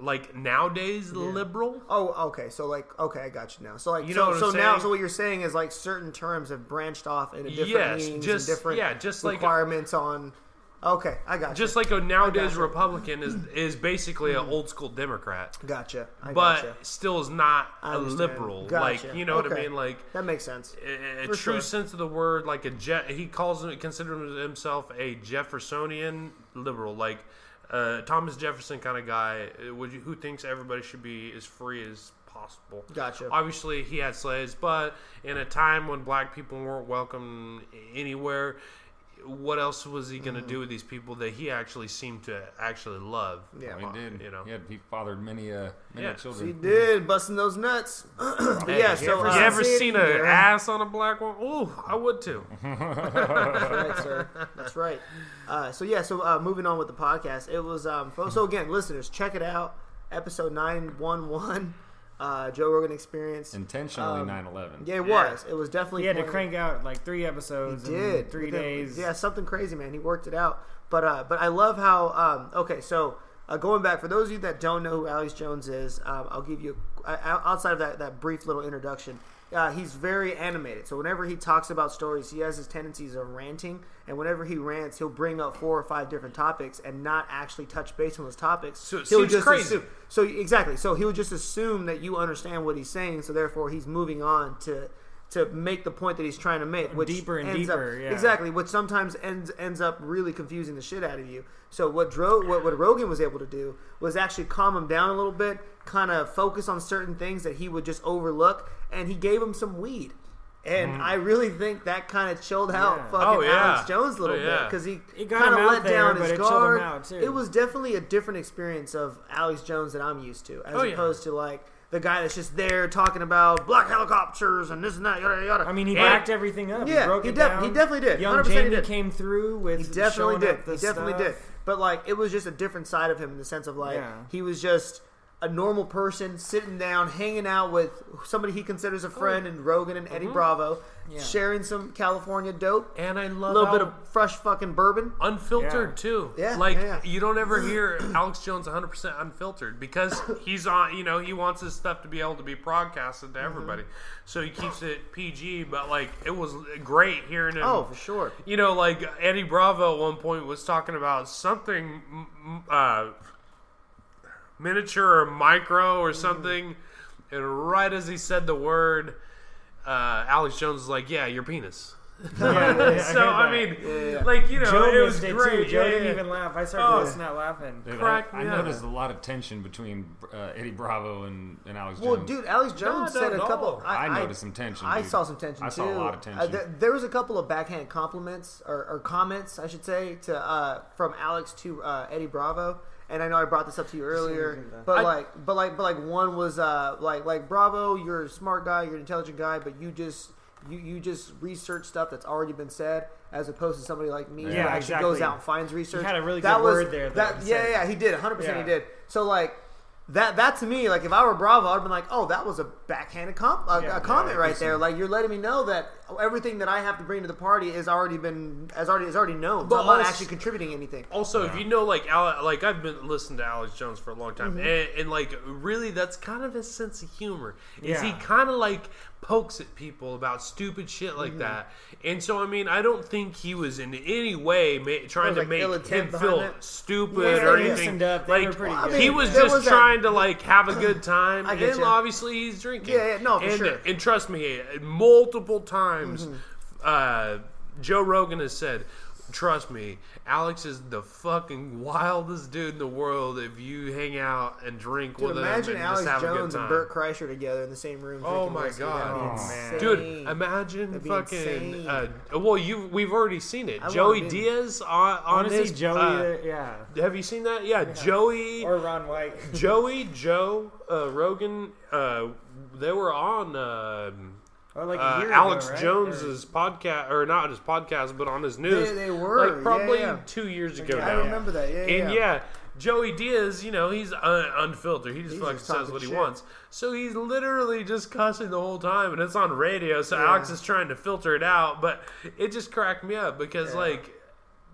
Like nowadays, liberal. Oh, okay. So like, okay, I got you now. So like, You so, know so I'm now, so what you're saying is like certain terms have branched off into different Yes, meanings just- and different yeah, just like- requirements on. Okay, I got you. Just like a nowadays. Republican is is basically an old school Democrat. gotcha. I but gotcha. still is not I a understand. liberal. Gotcha. Like you know what I mean? Like that makes sense. a, a true sure. sense of the word, like a Je- he calls him, considers himself a Jeffersonian liberal, like uh, Thomas Jefferson kind of guy. uh, Would you, who thinks everybody should be as free as possible? Gotcha. Obviously, he had slaves, but in a time when black people weren't welcome anywhere. What else was he going to do with these people that he actually seemed to actually love? Yeah. He did. You know. he, had, he fathered many, uh, many Yeah. He did busting those nuts. But Hey, yeah, you so ever, uh, you ever see seen an Yeah. ass on a black one? Ooh, I would too. That's right, sir. That's right. Uh, so yeah, so uh, moving on with the podcast, it was um, so again, listeners, check it out. Episode nine one one, uh, Joe Rogan Experience. Intentionally Um, 9/11. Yeah, it Yeah. was. It was definitely. He had to crank out like three episodes. He in did three Within- days. Yeah, something crazy, man. He worked it out. But uh, but I love how. Um, okay, so uh, going back for those of you that don't know who Alex Jones is, um, I'll give you outside of that that brief little introduction. Uh, he's very animated. So whenever he talks about stories, he has his tendencies of ranting, and whenever he rants, he'll bring up four or five different topics and not actually touch base on those topics. So it he'll seems just crazy. assume. So exactly. So he would just assume that you understand what he's saying. So therefore, he's moving on to to make the point that he's trying to make, which Deeper and deeper, Up, yeah. Exactly, which sometimes ends ends up really confusing the shit out of you. So what Dro what, what Rogan was able to do was actually calm him down a little bit, kind of focus on certain things that he would just overlook, and he gave him some weed. And mm. I really think that kind of chilled out Yeah. fucking Oh, yeah. Alex Jones a little Oh, yeah. bit because he, It got kind of let there, down his it guard. too. It was definitely a different experience of Alex Jones that I'm used to, as Oh, opposed to like the guy that's just there talking about black helicopters and this and that, yada yada. I mean, he backed everything up. Yeah, he he it down. he definitely did. Young 100% he Jamie did. came through with He definitely did. He definitely stuff. did. But like, it was just a different side of him in the sense of like he was just a normal person sitting down, hanging out with somebody he considers a friend, and Rogan and Eddie Bravo, Yeah. sharing some California dope, And I a love a little bit of fresh fucking bourbon. unfiltered Yeah. too. Yeah, like yeah, yeah. you don't ever hear Alex Jones 100 percent unfiltered because he's on. You know, he wants his stuff to be able to be broadcasted to Mm-hmm. everybody, so he keeps it PG. But like, it was great hearing him. Oh, for sure. You know, like Eddie Bravo at one point was talking about something m- m- uh, miniature or micro or something, and right as he said the word, uh, Alex Jones was like, "Yeah, your penis." Yeah, yeah, so heard I mean, Yeah, yeah. like you know, Joe it was it great. too. Joe Yeah, didn't even laugh. I started Oh. busting out laughing. Dude, Crack I, I me up. noticed a lot of tension between uh, Eddie Bravo and, and Alex Well, Jones. dude, Alex Jones No, said a couple. all. I noticed some tension, I dude. saw some tension I too. saw a lot of Uh, tension. th- there was a couple of backhand compliments or, or comments, I should say, to uh, from Alex to uh, Eddie Bravo. And I know I brought this up to you earlier, but I- like, but like, but like, one was uh, like, like Bravo, you're a smart guy, you're an intelligent guy, but you just you you just research stuff that's already been said, as opposed to somebody like me who Yeah, actually exactly. goes out and finds research. had a really that good was, word there, That, yeah, yeah, he did, 100 percent he did. So like. That that to me, like if I were Bravo, I'd been like, oh, that was a backhanded comp- a, Yeah, a comment yeah, right there. Like you're letting me know that everything that I have to bring to the party is already been has already is already known. But so I'm not actually contributing anything. Also, if you know, like, Ale- like I've been listening to Alex Jones for a long time, Mm-hmm. and, and like, really, that's kind of his sense of humor. Is he kind of like pokes at people about stupid shit Mm-hmm. like that? And so, I mean, I don't think he was in any way ma- trying was, to make him feel it? stupid Yeah, or anything. Like Well, I good. he was just was trying to like have a good time, and you. obviously he's drinking. Yeah, yeah, no, for and, sure. And trust me, multiple times, Mm-hmm. uh, Joe Rogan has said, "Trust me, Alex is the fucking wildest dude in the world. If you hang out and drink Dude, with imagine him and Alex just have a good Jones and time." Bert Kreischer together in the same room. Oh drinking my whiskey. God. That'd Oh, man. Dude, imagine That'd be fucking. insane. Uh, well, you we've already seen it. I Joey wanna Diaz on, I on his. see Joey. uh, uh, yeah. have you seen that? Yeah, Joey. Or Ron White. Joey, Joe, uh, Rogan, uh, they were on uh, Or like uh, Alex ago, right? Jones's podcast, or not his podcast, but on his news. They- they were, like probably yeah, yeah. two years ago I now. I remember that. Yeah, yeah. And yeah, Joey Diaz, you know, he's un- unfiltered. He just He's fucking just says what he wants. So he's literally just cussing the whole time, and it's on radio. So Alex is trying to filter it out, but it just cracked me up because, like,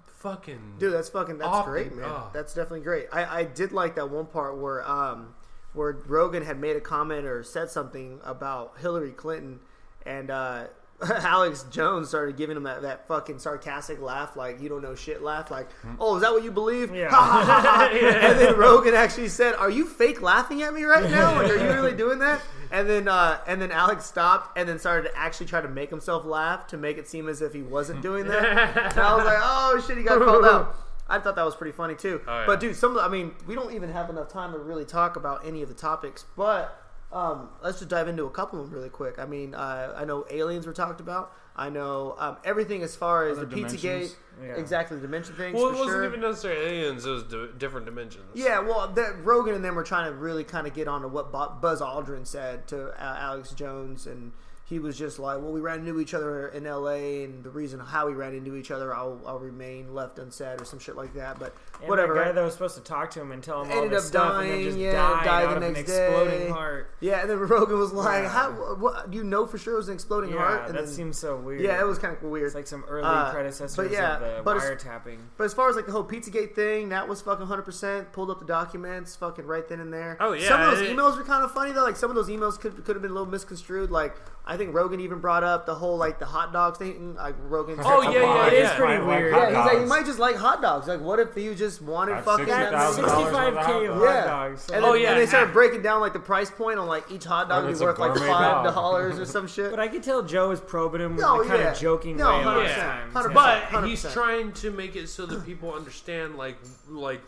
fucking Dude, that's fucking that's great, man. oh. That's definitely great. I, I did like that one part where um where Rogan had made a comment or said something about Hillary Clinton and uh Alex Jones started giving him that, that fucking sarcastic laugh, like you don't know shit laugh, like, oh, is that what you believe? Yeah. And then Rogan actually said, "Are you fake laughing at me right now? Like, are you really doing that?" And then uh, and then Alex stopped and then started to actually try to make himself laugh to make it seem as if he wasn't doing that. and I was like, "Oh shit, he got called out." I thought that was pretty funny too. Oh, yeah. But dude, some of the, I mean, we don't even have enough time to really talk about any of the topics, but Um, let's just dive into a couple of them really quick. I mean, uh, I know aliens were talked about. I know um, everything as far as Other the Pizza Gate, Yeah. exactly the dimension things. Well, it for wasn't sure. even necessarily aliens; it was di- different dimensions. Yeah, well, that Rogan and them were trying to really kind of get onto what Buzz Aldrin said to uh, Alex Jones, and he was just like, "Well, we ran into each other in L.A., and the reason how we ran into each other, I'll, I'll remain left unsaid, or some shit like that." But And whatever. That guy that was supposed to talk to him and tell him all this up stuff, and dying, then just yeah, died, died out the of an exploding day. heart. yeah, and then Rogan was like, Yeah. "How? What? Do you know for sure it was an exploding Yeah, heart?" that And then- seems so weird. Yeah, it was kind of weird. It's like some early Uh, predecessors but yeah, of the but wiretapping. But as far as like the whole Pizzagate thing, that was fucking hundred percent. Pulled up the documents, fucking right then and there. Oh, yeah, Some of those it- emails were kind of funny though. Like some of those emails could could have been a little misconstrued. Like I think Rogan even brought up the whole like the hot dogs thing. Like Rogan. said Oh, something yeah, yeah, It is yeah. pretty Like- like weird. Yeah, he's like, you might just like hot dogs. Like, what if you just wanted At fucking That's 65k of worth hot Yeah. dogs. So- And Oh, then, yeah, and they started half- breaking down like the price point on like each hot dog Or would be worth like five dollars or some shit. But I could tell Joe is probing him with No, a kind yeah. of joking No, way. a lot of 100%, times. 100%. but 100%. he's trying to make it so that people understand like like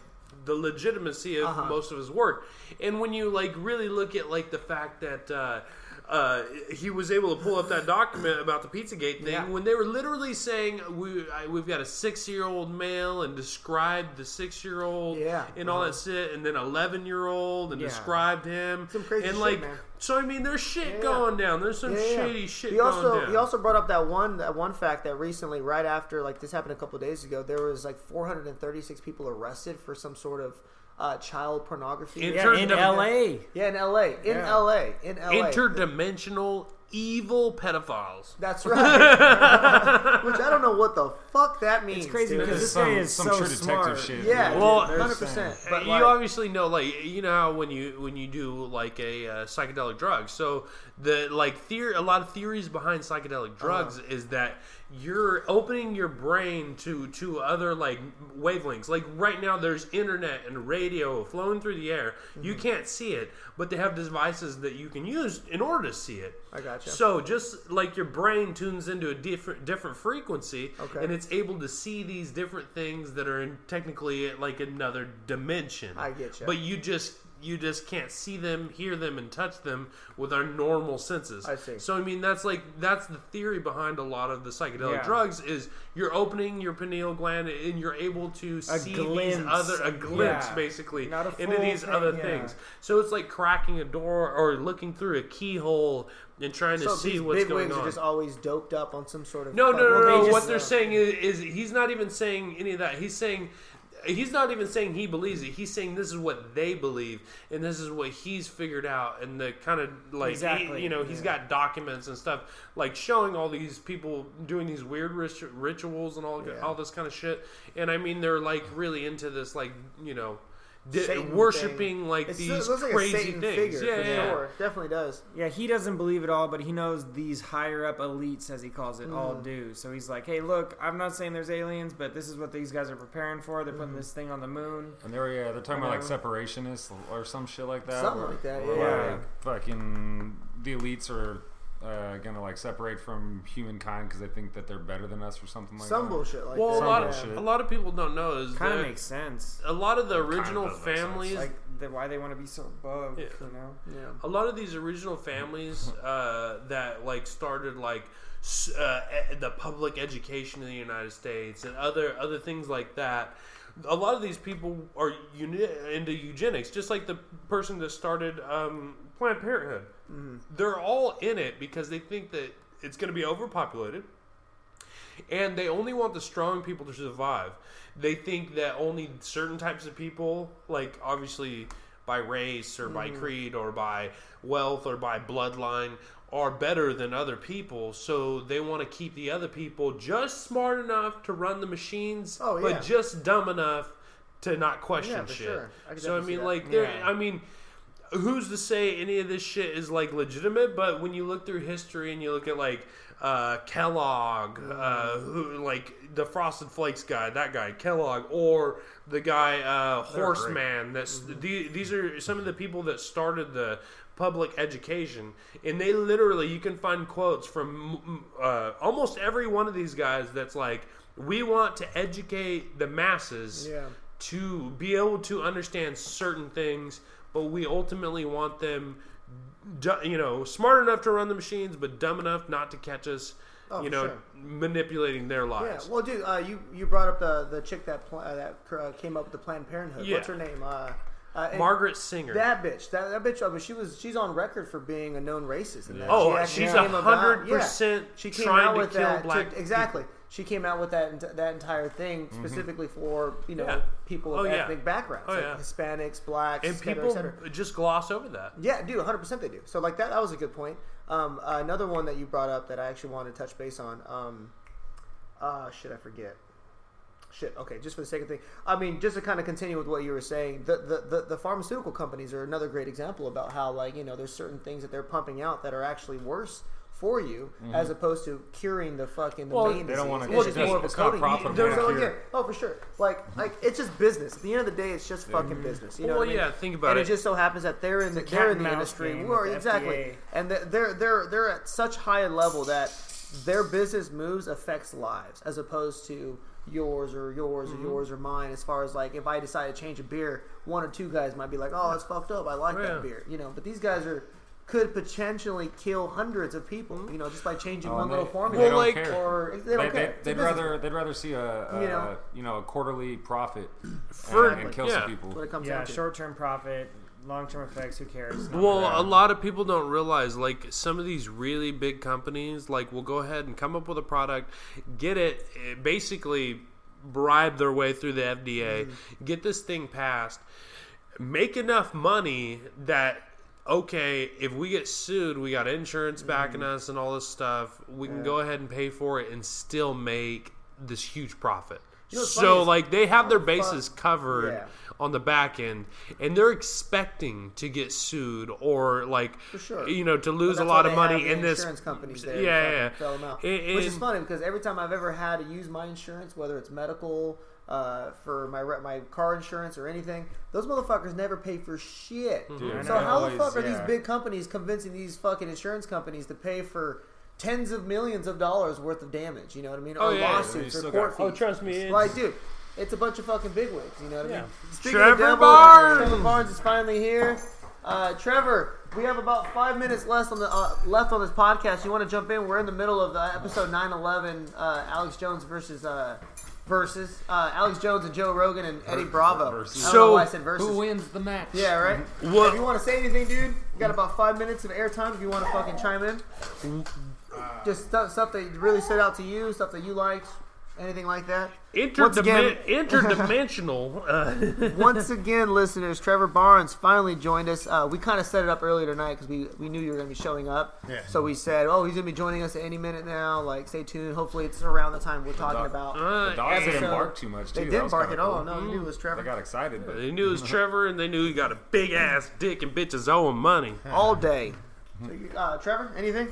the legitimacy of Uh-huh. most of his work and when you like really look at like the fact that uh uh, he was able to pull up that document about the Pizzagate thing Yeah. when they were literally saying we I, we've got a six year old male and described the six year old Yeah. and all that shit and then eleven year old and Yeah. described him Some crazy and shit, like man. so I mean there's shit going down there's some shady shit He also down he also brought up that one that one fact that recently, right after like this happened a couple of days ago, there was like 436 people arrested for some sort of uh, child pornography. In- Yeah, in L.A. yeah, in L.A. In Yeah. L.A. In L.A. interdimensional evil pedophiles That's right. Which I don't know what the fuck that means. It's crazy dude. because It's this guy some- is some so true detective smart. shit. yeah, Well, hundred percent. But you like, obviously know like you know how when you when you do like a uh, psychedelic drug so the like theory a lot of theories behind psychedelic drugs Uh-huh. is that you're opening your brain to to other like wavelengths like right now there's internet and radio flowing through the air you Mm-hmm. can't see it but they have devices that you can use in order to see it I gotcha. so just like your brain tunes into a different different frequency Okay. and it's able to see these different things that are in technically like another dimension I get ya. but you just you just can't see them hear them and touch them with our normal senses I see. so i mean that's like that's the theory behind a lot of the psychedelic Yeah. drugs is you're opening your pineal gland and you're able to A see these other a glimpse Yeah. basically into these thing, other yeah. things so it's like cracking a door or looking through a keyhole and trying to see what's going on are just always doped up on some sort of no, no, no, no. they What just- they're saying is, is he's not even saying any of that. He's saying he's not even saying he believes it. He's saying this is what they believe, and this is what he's figured out, and the kind of like he- you know he's yeah. got documents and stuff like showing all these people doing these weird rit- rituals and all Yeah. all this kind of shit. And I mean they're like really into this like you know. Di- Satan worshiping thing. like It's- these it looks like a crazy Satan things, figure yeah, for yeah. sure. Definitely does. Yeah, he doesn't believe it all, but he knows these higher up elites, as he calls it, all Mm-hmm. do. So he's like, "Hey, look, I'm not saying there's aliens, but this is what these guys are preparing for. They're Mm-hmm. putting this thing on the moon." And they're yeah, they're talking about like separationists or some shit like that. Something where- like that, where, yeah. like, fucking the elites are uh, gonna like separate from humankind because they think that they're better than us or something like Some that. bullshit like Well, a that. Some lot, bullshit. a lot of people don't know is Kind of makes sense. a lot of the It kinda original sense. families Like the, why they want to be so above, Yeah. you know? Yeah. a lot of these original families uh, that like started like uh, e- the public education in the United States and other other things like that. A lot of these people are uni- into eugenics, just like the person that started um, Planned Parenthood. They're all in it because they think that it's going to be overpopulated, and they only want the strong people to survive. They think that only certain types of people, like obviously by race or by creed or by wealth or by bloodline, are better than other people. So they want to keep the other people just smart enough to run the machines, Oh, yeah. but just dumb enough to not question Yeah, shit. sure. I so I mean, like, there. Yeah. I mean who's to say any of this shit is like legitimate? But when you look through history and you look at like uh, Kellogg, uh, who like the Frosted Flakes guy, that guy Kellogg, or the guy uh, Horace Mann. That's the, these are some of the people that started the public education, and they literally you can find quotes from uh, almost every one of these guys. That's like we want to educate the masses Yeah. to be able to understand certain things, but we ultimately want them you know, smart enough to run the machines, but dumb enough not to catch us. Oh, you know, sure. manipulating their lives. Yeah, well, dude, uh, you you brought up the the chick that pl- uh, that uh, came up with the Planned Parenthood. Yeah. What's her name? Uh, Margaret Sanger. That bitch. That, that bitch. I mean, she was. She's on record for being a known racist. And that Oh, she she's about- 100% She came out with that. black to- exactly. She came out with that that entire thing specifically for you know Yeah. people of Oh, yeah. ethnic backgrounds, Oh, like yeah. Hispanics, blacks, and et cetera, people et cetera. just gloss over that. Yeah, dude, 100 percent they do. So like that, that was a good point. Um, uh, another one that you brought up that I actually wanted to touch base on. Um, uh, shit, I forget. Shit. Okay, just for the sake of thing, I mean, just to kind of continue with what you were saying, the, the the the pharmaceutical companies are another great example about how like you know there's certain things that they're pumping out that are actually worse for you mm-hmm. as opposed to curing the fucking the Well, main they don't wanna- It's well, just it's- more of a it's not profitable There's no- cure. yeah, Oh, for sure. Like, like it's just business. At the end of the day, it's just fucking mm-hmm. business. You know Well, what I mean? yeah, think about it. and it. it just so happens that they're in the a they're in the industry. game Well, with the exactly, FDA. and they're they're they're at such high a level that their business moves affects lives as opposed to yours or yours Mm-hmm. or yours or mine. As far as like if I decide to change a beer, one or two guys might be like, "Oh, that's fucked up. I like Yeah. that beer," you know. But these guys are could potentially kill hundreds of people, you know, just by changing Oh, one and little formula. they don't like- care. or they They, don't they, care. It's a they'd rather they'd rather see a, a You know? you know a quarterly profit For- and, and kill yeah. some people. what it comes Yeah, down to. short term profit, long term effects. Who cares? Well, Yeah. a lot of people don't realize like some of these really big companies like will go ahead and come up with a product, get it, eh, basically bribe their way through the FDA, get this thing passed, make enough money that okay, if we get sued, we got insurance backing us and all this stuff. We can go ahead and pay for it and still make this huge profit. You know so like they have their bases covered Yeah. On the back end and they're expecting to get sued or like sure. you know to lose a lot of money in this insurance companies there. yeah, Yeah, yeah. Fill them out. And- Which is funny because every time I've ever had to use my insurance, whether it's medical, uh, for my re- my car insurance or anything, those motherfuckers never pay for shit. Dude, so they how the fuck are these big companies convincing these fucking insurance companies to pay for? Tens of millions of dollars worth of damage, you know what I mean? Oh, or yeah. lawsuits You or court got- fees. Oh, trust me, it's- like, dude, it's a bunch of fucking bigwigs, you know what I Yeah. mean? Speaking Trevor of devil, Barnes! Trevor Barnes is finally here. Uh, Trevor, we have about five minutes left on the uh, left on this podcast. You want to jump in? We're in the middle of uh, episode nine eleven. Uh, Alex Jones versus uh, versus uh, Alex Jones and Joe Rogan and Eddie Bravo. versus. I don't know So, why I said versus. Who wins the match? Yeah, right. What- If you want to say anything, dude, you got about five minutes of airtime. If you want to fucking chime in, just stuff, stuff that really stood out to you, stuff that you liked, anything like that. Once again- interdimensional uh, Once again, listeners, Trevor Barnes finally joined us. Uh, we kind of set it up earlier tonight because we, we knew you were going to be showing up. Yeah. So we said, oh, he's going to be joining us at any minute now. Like, stay tuned. Hopefully, it's around the time we're talking dog- about. uh, The dogs didn't bark too much. Too. they didn't bark kinda at all. cool. No, you knew it was Trevor. They Trevor got excited, but they knew it was Trevor and they knew he got a big ass dick and bitches owing money all day. Uh, Trevor, anything?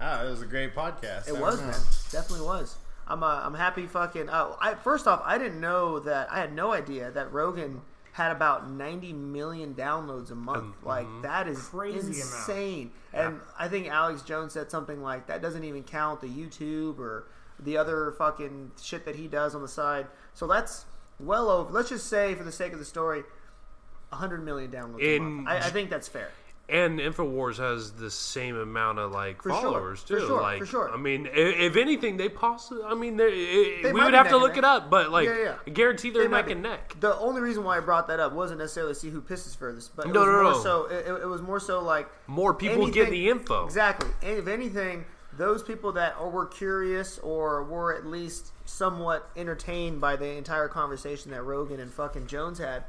Ah, it was a great podcast. It was, know. man. Definitely was. I'm uh, I'm happy. Fucking. Uh, I first off, I didn't know that. I had no idea that Rogan had about 90 million downloads a month. Like that is Crazy amount. insane. And I think Alex Jones said something like that doesn't even count the YouTube or the other fucking shit that he does on the side. So that's well over. Let's just say, for the sake of the story, 100 million downloads a In- month. I, I think that's fair. And Infowars has the same amount of like For sure, followers for too. sure, like, for sure. I mean, i- if anything, they possibly. I mean, they, They we would have to look it up, but like, Yeah, yeah. I guarantee they're They neck and neck. The only reason why I brought that up wasn't necessarily see who pisses furthest, but it No, was no, more no. so it, it was more so like More people anything- get the info. Exactly. And if anything, those people that were curious or were at least somewhat entertained by the entire conversation that Rogan and fucking Jones had,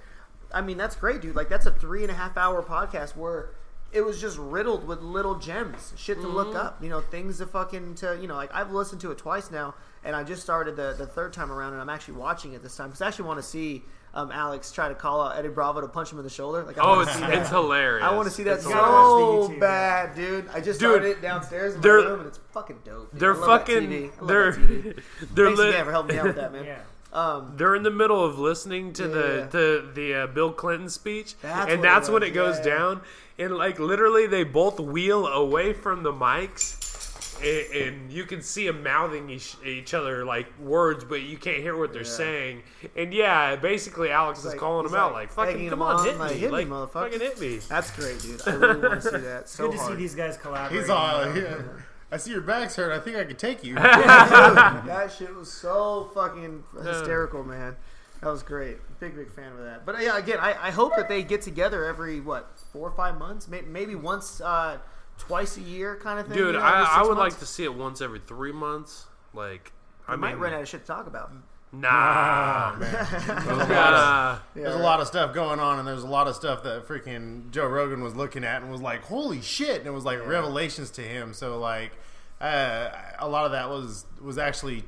I mean, that's great, dude. Like that's a three and a half hour podcast where it was just riddled with little gems, shit to look Mm-hmm. up, you know, things to fucking to, you know, like I've listened to it twice now, and I just started the the third time around, and I'm actually watching it this time because I actually want to see um, Alex try to call out Eddie Bravo to punch him in the shoulder. Like, I Oh, it's, see that. it's hilarious. I want to see that It's so gotta watch the YouTube, bad, dude. I just Dude, started it downstairs in my they're- room, and it's fucking dope. Dude. They're I love that fucking. TV. I love They're that TV. they're Thanks lit- again for helping me out with that, man. Yeah. Um, They're in the middle of listening to Yeah. the the the uh, Bill Clinton speech, That's and what it that's when it goes yeah. down. And like literally, they both wheel away from the mics, and, and you can see them mouthing each, each other like words, but you can't hear what they're Yeah. saying. And yeah, basically Alex is like- calling he's them out like like, "Fucking come on, on, hit like, me, hit me, like motherfucker." fucking hit me." That's great, dude. I really want to see that so Good to see these guys collaborate. He's all, uh, yeah. I see your back's hurt. I think I could take you. that shit was so fucking hysterical, man. That was great. Big, big fan of that. But yeah, again, I, I hope that they get together every what four or five months, maybe, maybe once, uh, twice a year, kind of thing. Dude, you know, I, I would months. like to see it once every three months. Like, I I might mean, run out of shit to talk about. nah. There's a lot of Nah. There's a lot of stuff going on, and there's a lot of stuff that freaking Joe Rogan was looking at and was like, "Holy shit!" And it was like revelations to him. So like, uh, a lot of that was was actually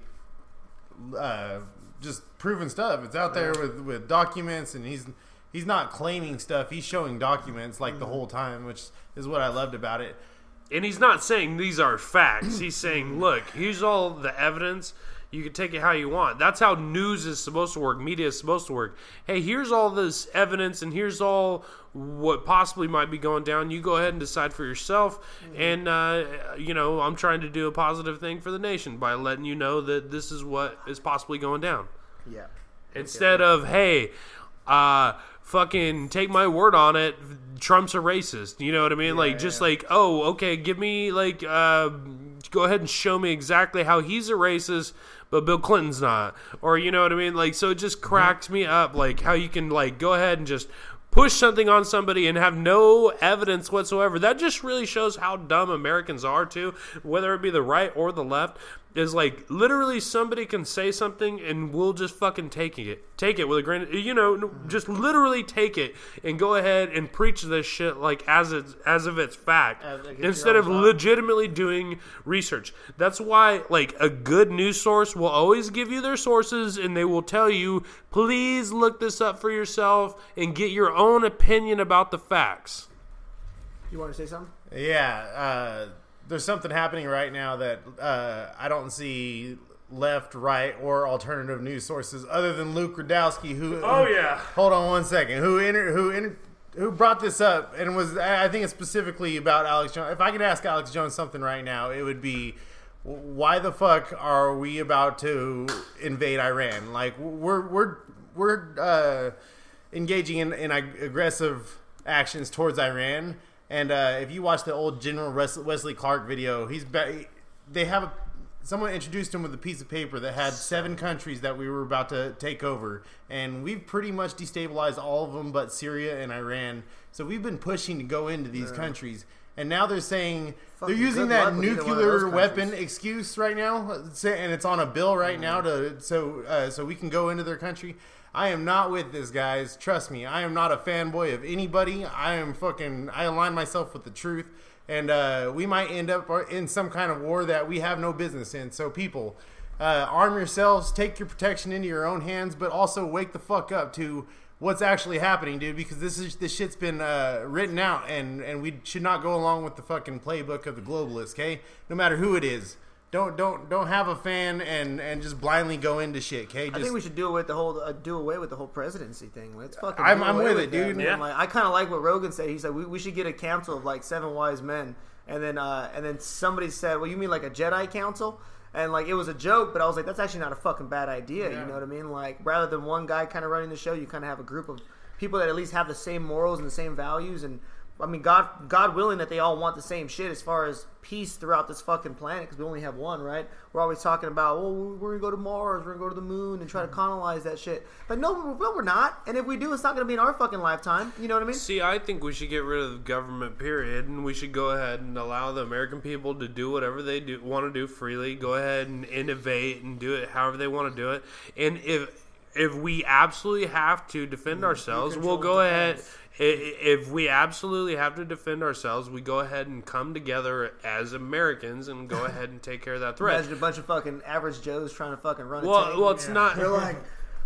uh, just proven stuff. It's out there with with documents, and he's he's not claiming stuff. He's showing documents like the mm-hmm. whole time, which is what I loved about it. And he's not saying these are facts. He's saying, look, here's all the evidence. You can take it how you want. That's how news is supposed to work. Media is supposed to work. Hey, here's all this evidence, and here's all what possibly might be going down. You go ahead and decide for yourself. And, uh, you know, I'm trying to do a positive thing for the nation by letting you know that this is what is possibly going down. Yeah. Instead of, hey, uh, fucking take my word on it, Trump's a racist. You know what I mean? like, just like, oh, okay, give me, like, uh, go ahead and show me exactly how he's a racist, but Bill Clinton's not. Or, you know what I mean? Like, so it just cracked me up, like, how you can, like, go ahead and just push something on somebody and have no evidence whatsoever. That just really shows how dumb Americans are, too, whether it be the right or the left. Is like literally somebody can say something and we'll just fucking take it, take it with a grain, of, you know, just literally take it and go ahead and preach this shit like as it's as if it's fact As- instead of thought. legitimately doing research. That's why like a good news source will always give you their sources and they will tell you, please look this up for yourself and get your own opinion about the facts. You want to say something? Yeah, uh, there's something happening right now that uh, I don't see left, right, or alternative news sources other than Luke Rudkowski, who. Oh, who- yeah. Hold on one second. Who inter- who inter- who brought this up and was I I think it's specifically about Alex Jones. If I could ask Alex Jones something right now, it would be. Why the fuck are we about to invade Iran? Like we're we're we're uh, engaging in, in aggressive actions towards Iran. And uh, if you watch the old General Wesley Clark video, he's be- they have a, someone introduced him with a piece of paper that had seven countries that we were about to take over, and we've pretty much destabilized all of them but Syria and Iran. So we've been pushing to go into these countries, and now they're saying Fucking they're using that luck with either one of nuclear weapon excuse right now, and it's on a bill right now to so uh, so we can go into their country. I am not with this, guys. Trust me, I am not a fanboy of anybody. I am fucking. I align myself with the truth, and uh, we might end up in some kind of war that we have no business in. So, people, uh, arm yourselves, take your protection into your own hands, but also wake the fuck up to what's actually happening, dude. Because this is this shit's been uh, written out, and and we should not go along with the fucking playbook of the globalists. Okay, no matter who it is. Don't don't don't have a fan and and just blindly go into shit. Okay, just I think we should do away with the whole uh, do away with the whole presidency thing. Let's fucking. I'm- I'm away with it, dude. man. Yeah. Like, I kind of like what Rogan said. He said we, we should get a council of like seven wise men, and then uh, and then somebody said, "Well, you mean like a Jedi council?" And like it was a joke, but I was like, "That's actually not a fucking bad idea." You know what I mean? Like rather than one guy kind of running the show, you kind of have a group of people that at least have the same morals and the same values and. I mean, God, God willing that they all want the same shit as far as peace throughout this fucking planet because we only have one, right? We're always talking about, well, we're gonna go to Mars, we're gonna go to the moon and try to mm-hmm. colonize that shit. But no, no, we're not. And if we do, it's not gonna be in our fucking lifetime. You know what I mean? See, I think we should get rid of the government, period, and we should go ahead and allow the American people to do whatever they do want to do freely. Go ahead and innovate and do it however they want to do it. And if if we absolutely have to defend ourselves, we'll go ahead. defense. I- If we absolutely have to defend ourselves, we go ahead and come together as Americans and go ahead and take care of that threat. Imagine a bunch of fucking average Joes trying to fucking run. Well, well, it's not. They're like,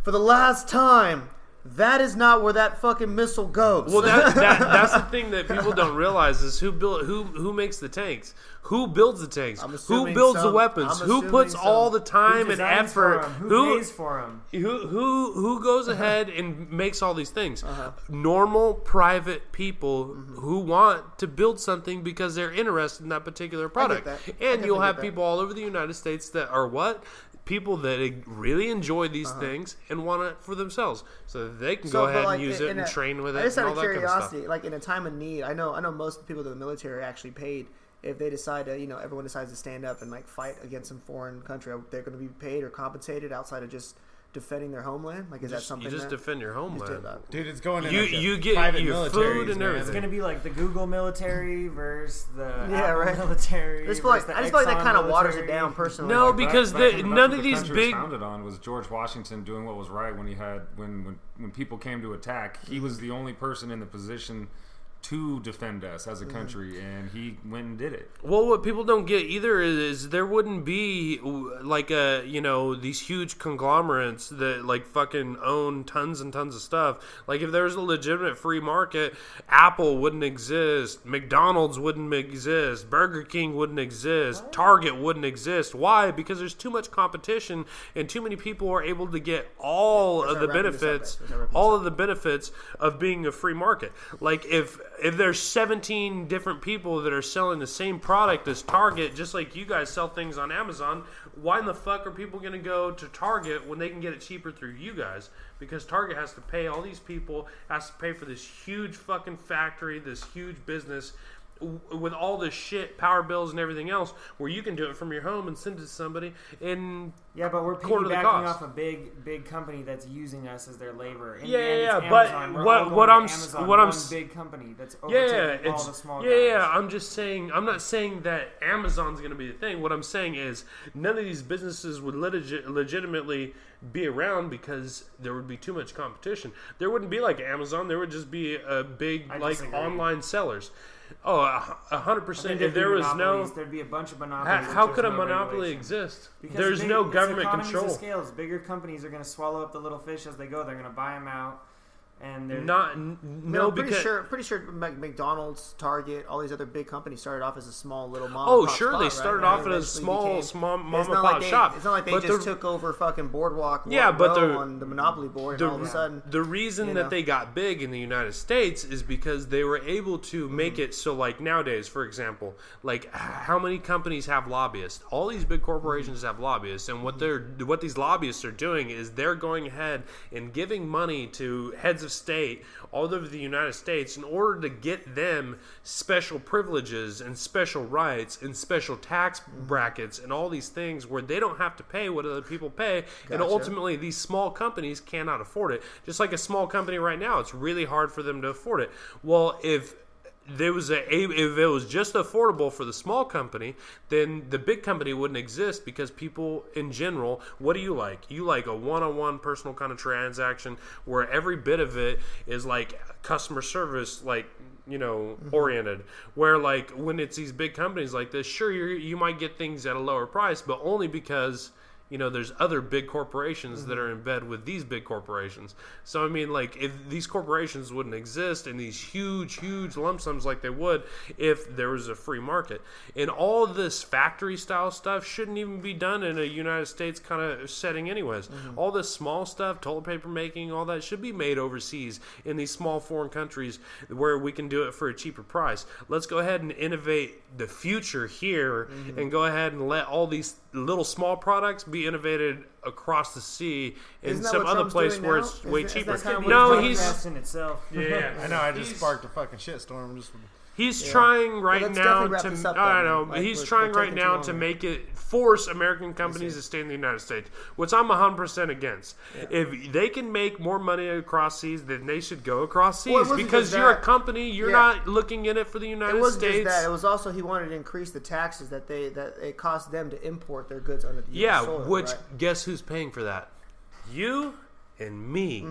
for the last time, That is not where that fucking missile goes. Well, that, that that's the thing that people don't realize is who build who who makes the tanks, who builds the tanks, who builds the weapons, who puts assuming all the time and effort? Who, who pays for them? who who who goes Uh-huh. ahead and makes all these things? Normal private people Mm-hmm. who want to build something because they're interested in that particular product. that. And you'll have people all over the United States that are what people that really enjoy these Uh-huh. things and want it for themselves, so that they can So, go ahead like, and use in it and a- train with it I just and out all of that kind of stuff. curiosity, like in a time of need, I know I know most people in the military are actually paid. If they decide to, you know, everyone decides to stand up and like fight against some foreign country, they're going to be paid or compensated outside of just defending their homeland. Like, is that something you just that, defend your homeland. that? Dude, it's going in You- like the you get private your food and man. everything. It's gonna be like the Google military versus the Yeah, Apple right. military. I just like, versus I just feel like that kind of waters it down personally. No, Like, because Back- back the- in- back none of the these country big- founded on was George Washington doing what was right when he had when when when people came to attack. He was the only person in the position to defend us as a country, and he went and did it. Well, what people don't get either is, is there wouldn't be like a you know these huge conglomerates that like fucking own tons and tons of stuff. Like if there was a legitimate free market, Apple wouldn't exist, McDonald's wouldn't exist, Burger King wouldn't exist, Target wouldn't exist. Why? Because there's too much competition and too many people are able to get all Let's of the start wrapping this up, benefits, guys. Let's start wrapping this all of the benefits of being a free market. Like if if there's 17 different people that are selling the same product as Target, just like you guys sell things on Amazon, why in the fuck are people going to go to Target when they can get it cheaper through you guys? Because Target has to pay all these people, has to pay for this huge fucking factory, this huge business with all this shit, power bills and everything else, where you can do it from your home and send it to somebody and Yeah, but we're piggybacking off a big, big company that's using us as their labor. In Yeah, the yeah, yeah, but We're what- what I'm Amazon, what I'm big company that's yeah, yeah, all it's the small yeah, guys. yeah. I'm just saying. I'm not saying that Amazon's going to be the thing. What I'm saying is none of these businesses would legit, legitimately be around because there would be too much competition. There wouldn't be like Amazon. There would just be a big I like disagree. online sellers. Oh, a hundred percent. If there was no, there'd be a bunch of monopolies. if how could a no monopoly exist? Because There's big- no government control. Of scales. Bigger companies are going to swallow up the little fish as they go. They're going to buy them out, and they're Not n- I mean, no pretty because sure, pretty sure McDonald's, Target, all these other big companies started off as a small little mom. Oh, sure, spot, they started And off then at a small- became- small mom and pop like they- shop. It's not like they But just the- took over fucking Boardwalk. Yeah, but the- on the Monopoly board, the- and all of a sudden, The reason you that know. they got big in the United States is because they were able to Mm-hmm. make it so, like nowadays, for example, like how many companies have lobbyists? All these big corporations Mm-hmm. have lobbyists, and what they're what these lobbyists are doing is they're going ahead and giving money to heads of state all over the United States in order to get them special privileges and special rights and special tax brackets and all these things where they don't have to pay what other people pay, and Gotcha. ultimately ultimately these small companies cannot afford it. Just like a small company right now, it's really hard for them to afford it. Well, if there was a if it was just affordable for the small company, then the big company wouldn't exist because people in general, what do you like? You like a one-on-one personal kind of transaction where every bit of it is like customer service like you know mm-hmm. oriented where like when it's these big companies like this sure you you might get things at a lower price but only because you know there's other big corporations that mm-hmm. are in bed with these big corporations. So i mean like if these corporations wouldn't exist in these huge huge lump sums like they would if there was a free market. And all this factory style stuff shouldn't even be done in a united states kind of setting anyways. Mm-hmm. All this small stuff toilet paper making all that should be made overseas in these small foreign countries where we can do it for a cheaper price. Let's go ahead and innovate the future here mm-hmm. and go ahead and let all these little small products be innovated across the sea in Isn't some other Trump's place where now? it's Is way that- is cheaper. that No, he's he's in itself. yeah. I know. I just sparked a fucking shitstorm. Just He's trying right let's now to. Up, I know. Like, he's trying right now to make it force American companies to stay in the United States, which I'm 100 percent against. If they can make more money across seas, then they should go across seas wasn't because you're a company. You're Yeah. not looking in it for the it United wasn't States. just that. It was also he wanted to increase the taxes that they that it cost them to import their goods under the US Yeah, soil, which right? guess who's paying for that? You and me.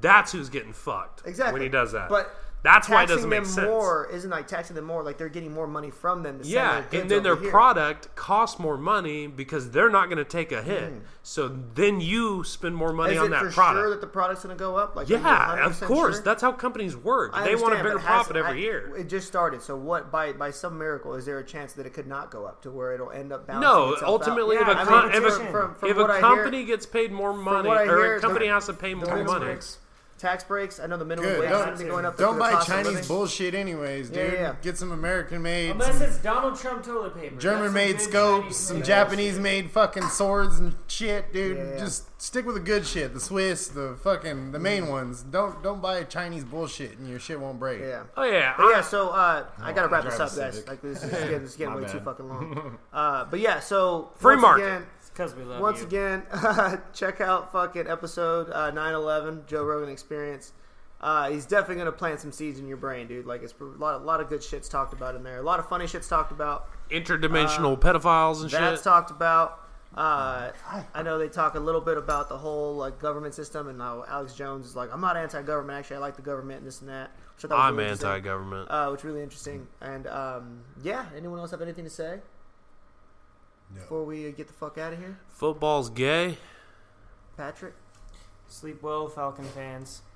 That's who's getting fucked Mm-hmm. exactly when he does that. But That's why it doesn't make sense. more isn't like taxing them more like they're getting more money from them. To Yeah, and then their here. product costs more money because they're not going to take a hit. Mm. So then you spend more money Is on it that for product. sure that the product's going to go up? Like, yeah, of course. sure? That's how companies work. I they want a bigger profit every I- year. It just started. So what? By by some miracle, is there a chance that it could not go up to where it'll end up balancing No, ultimately, out? if a, Yeah, com- mean, if a, from- from if what company hear- gets paid more money, or hear, a company has to pay more money, breaks. Tax breaks. I know the minimum Good. wage is Don't- going to be going up. Don't for the buy Chinese bullshit, anyways, Yeah, dude. yeah. Get some American made, Unless it's Donald Trump toilet paper. German made some good scopes, Chinese some made Japanese made fucking swords and shit, dude. Yeah, yeah. Just stick with the good shit, the Swiss, the fucking the main Mm-hmm. ones. Don't don't buy Chinese bullshit and your shit won't break. Yeah. oh yeah, But yeah, so uh, I gotta wrap this up, guys. Like this is getting, this is getting My way too fucking long. Uh, but yeah, so Free once market. Again, It's because we love once you. again, check out fucking episode uh, 911, Joe Rogan Experience. Uh, he's definitely gonna plant some seeds in your brain, dude. Like it's a lot, a lot of good shits talked about in there. A lot of funny shits talked about. interdimensional pedophiles and That's shit. talked about. Uh, I know they talk a little bit about the whole like government system and how Alex Jones is like, I'm not anti-government. Actually, I like the government and this and that. Which I thought was I'm really interesting. anti-government. uh, which is really interesting. And um, yeah, anyone else have anything to say before we get the fuck out of here? Football's gay. Patrick? Sleep well, Falcon fans.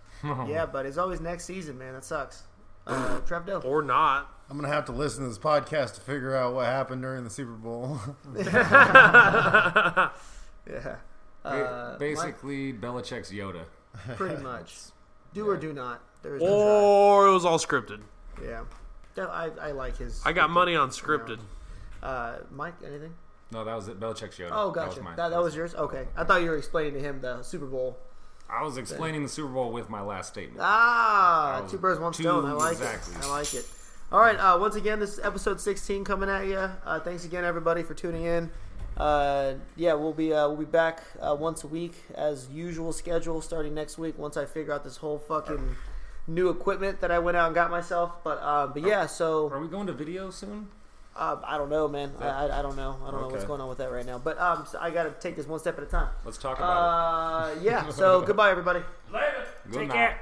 Yeah, but it's always next season, man. That sucks. Uh, Trev Dill. Or not. I'm gonna have to listen to this podcast to figure out what happened during the Super Bowl. Yeah. Ba- Uh, Basically, Belichick's Yoda. Pretty much. Do or do not. There is no Or it was all scripted. Yeah. Yeah, I, I like his. I got money on scripted. Uh, Mike, anything? No, that was it. Belichick's Yoda. Oh, That gotcha. was That, mine. that, was yours? Okay. I thought you were explaining to him the Super Bowl. I was explaining the Super Bowl with my last statement. Ah, two birds, one two stone. I like exactly. it. I like it. All right. Uh, once again, this is episode 16 coming at you. Uh, thanks again, everybody, for tuning in. Uh, yeah, we'll be uh, we'll be back uh, once a week as usual schedule starting next week. Once I figure out this whole fucking new equipment that I went out and got myself. But uh, but yeah, so Are we going to video soon? Uh, I don't know, man. I, I, I don't know. I don't know what's going on with that right now. But um, so I got to take this one step at a time. Let's talk about Uh, yeah. So goodbye, everybody. Later. Good Take night. care.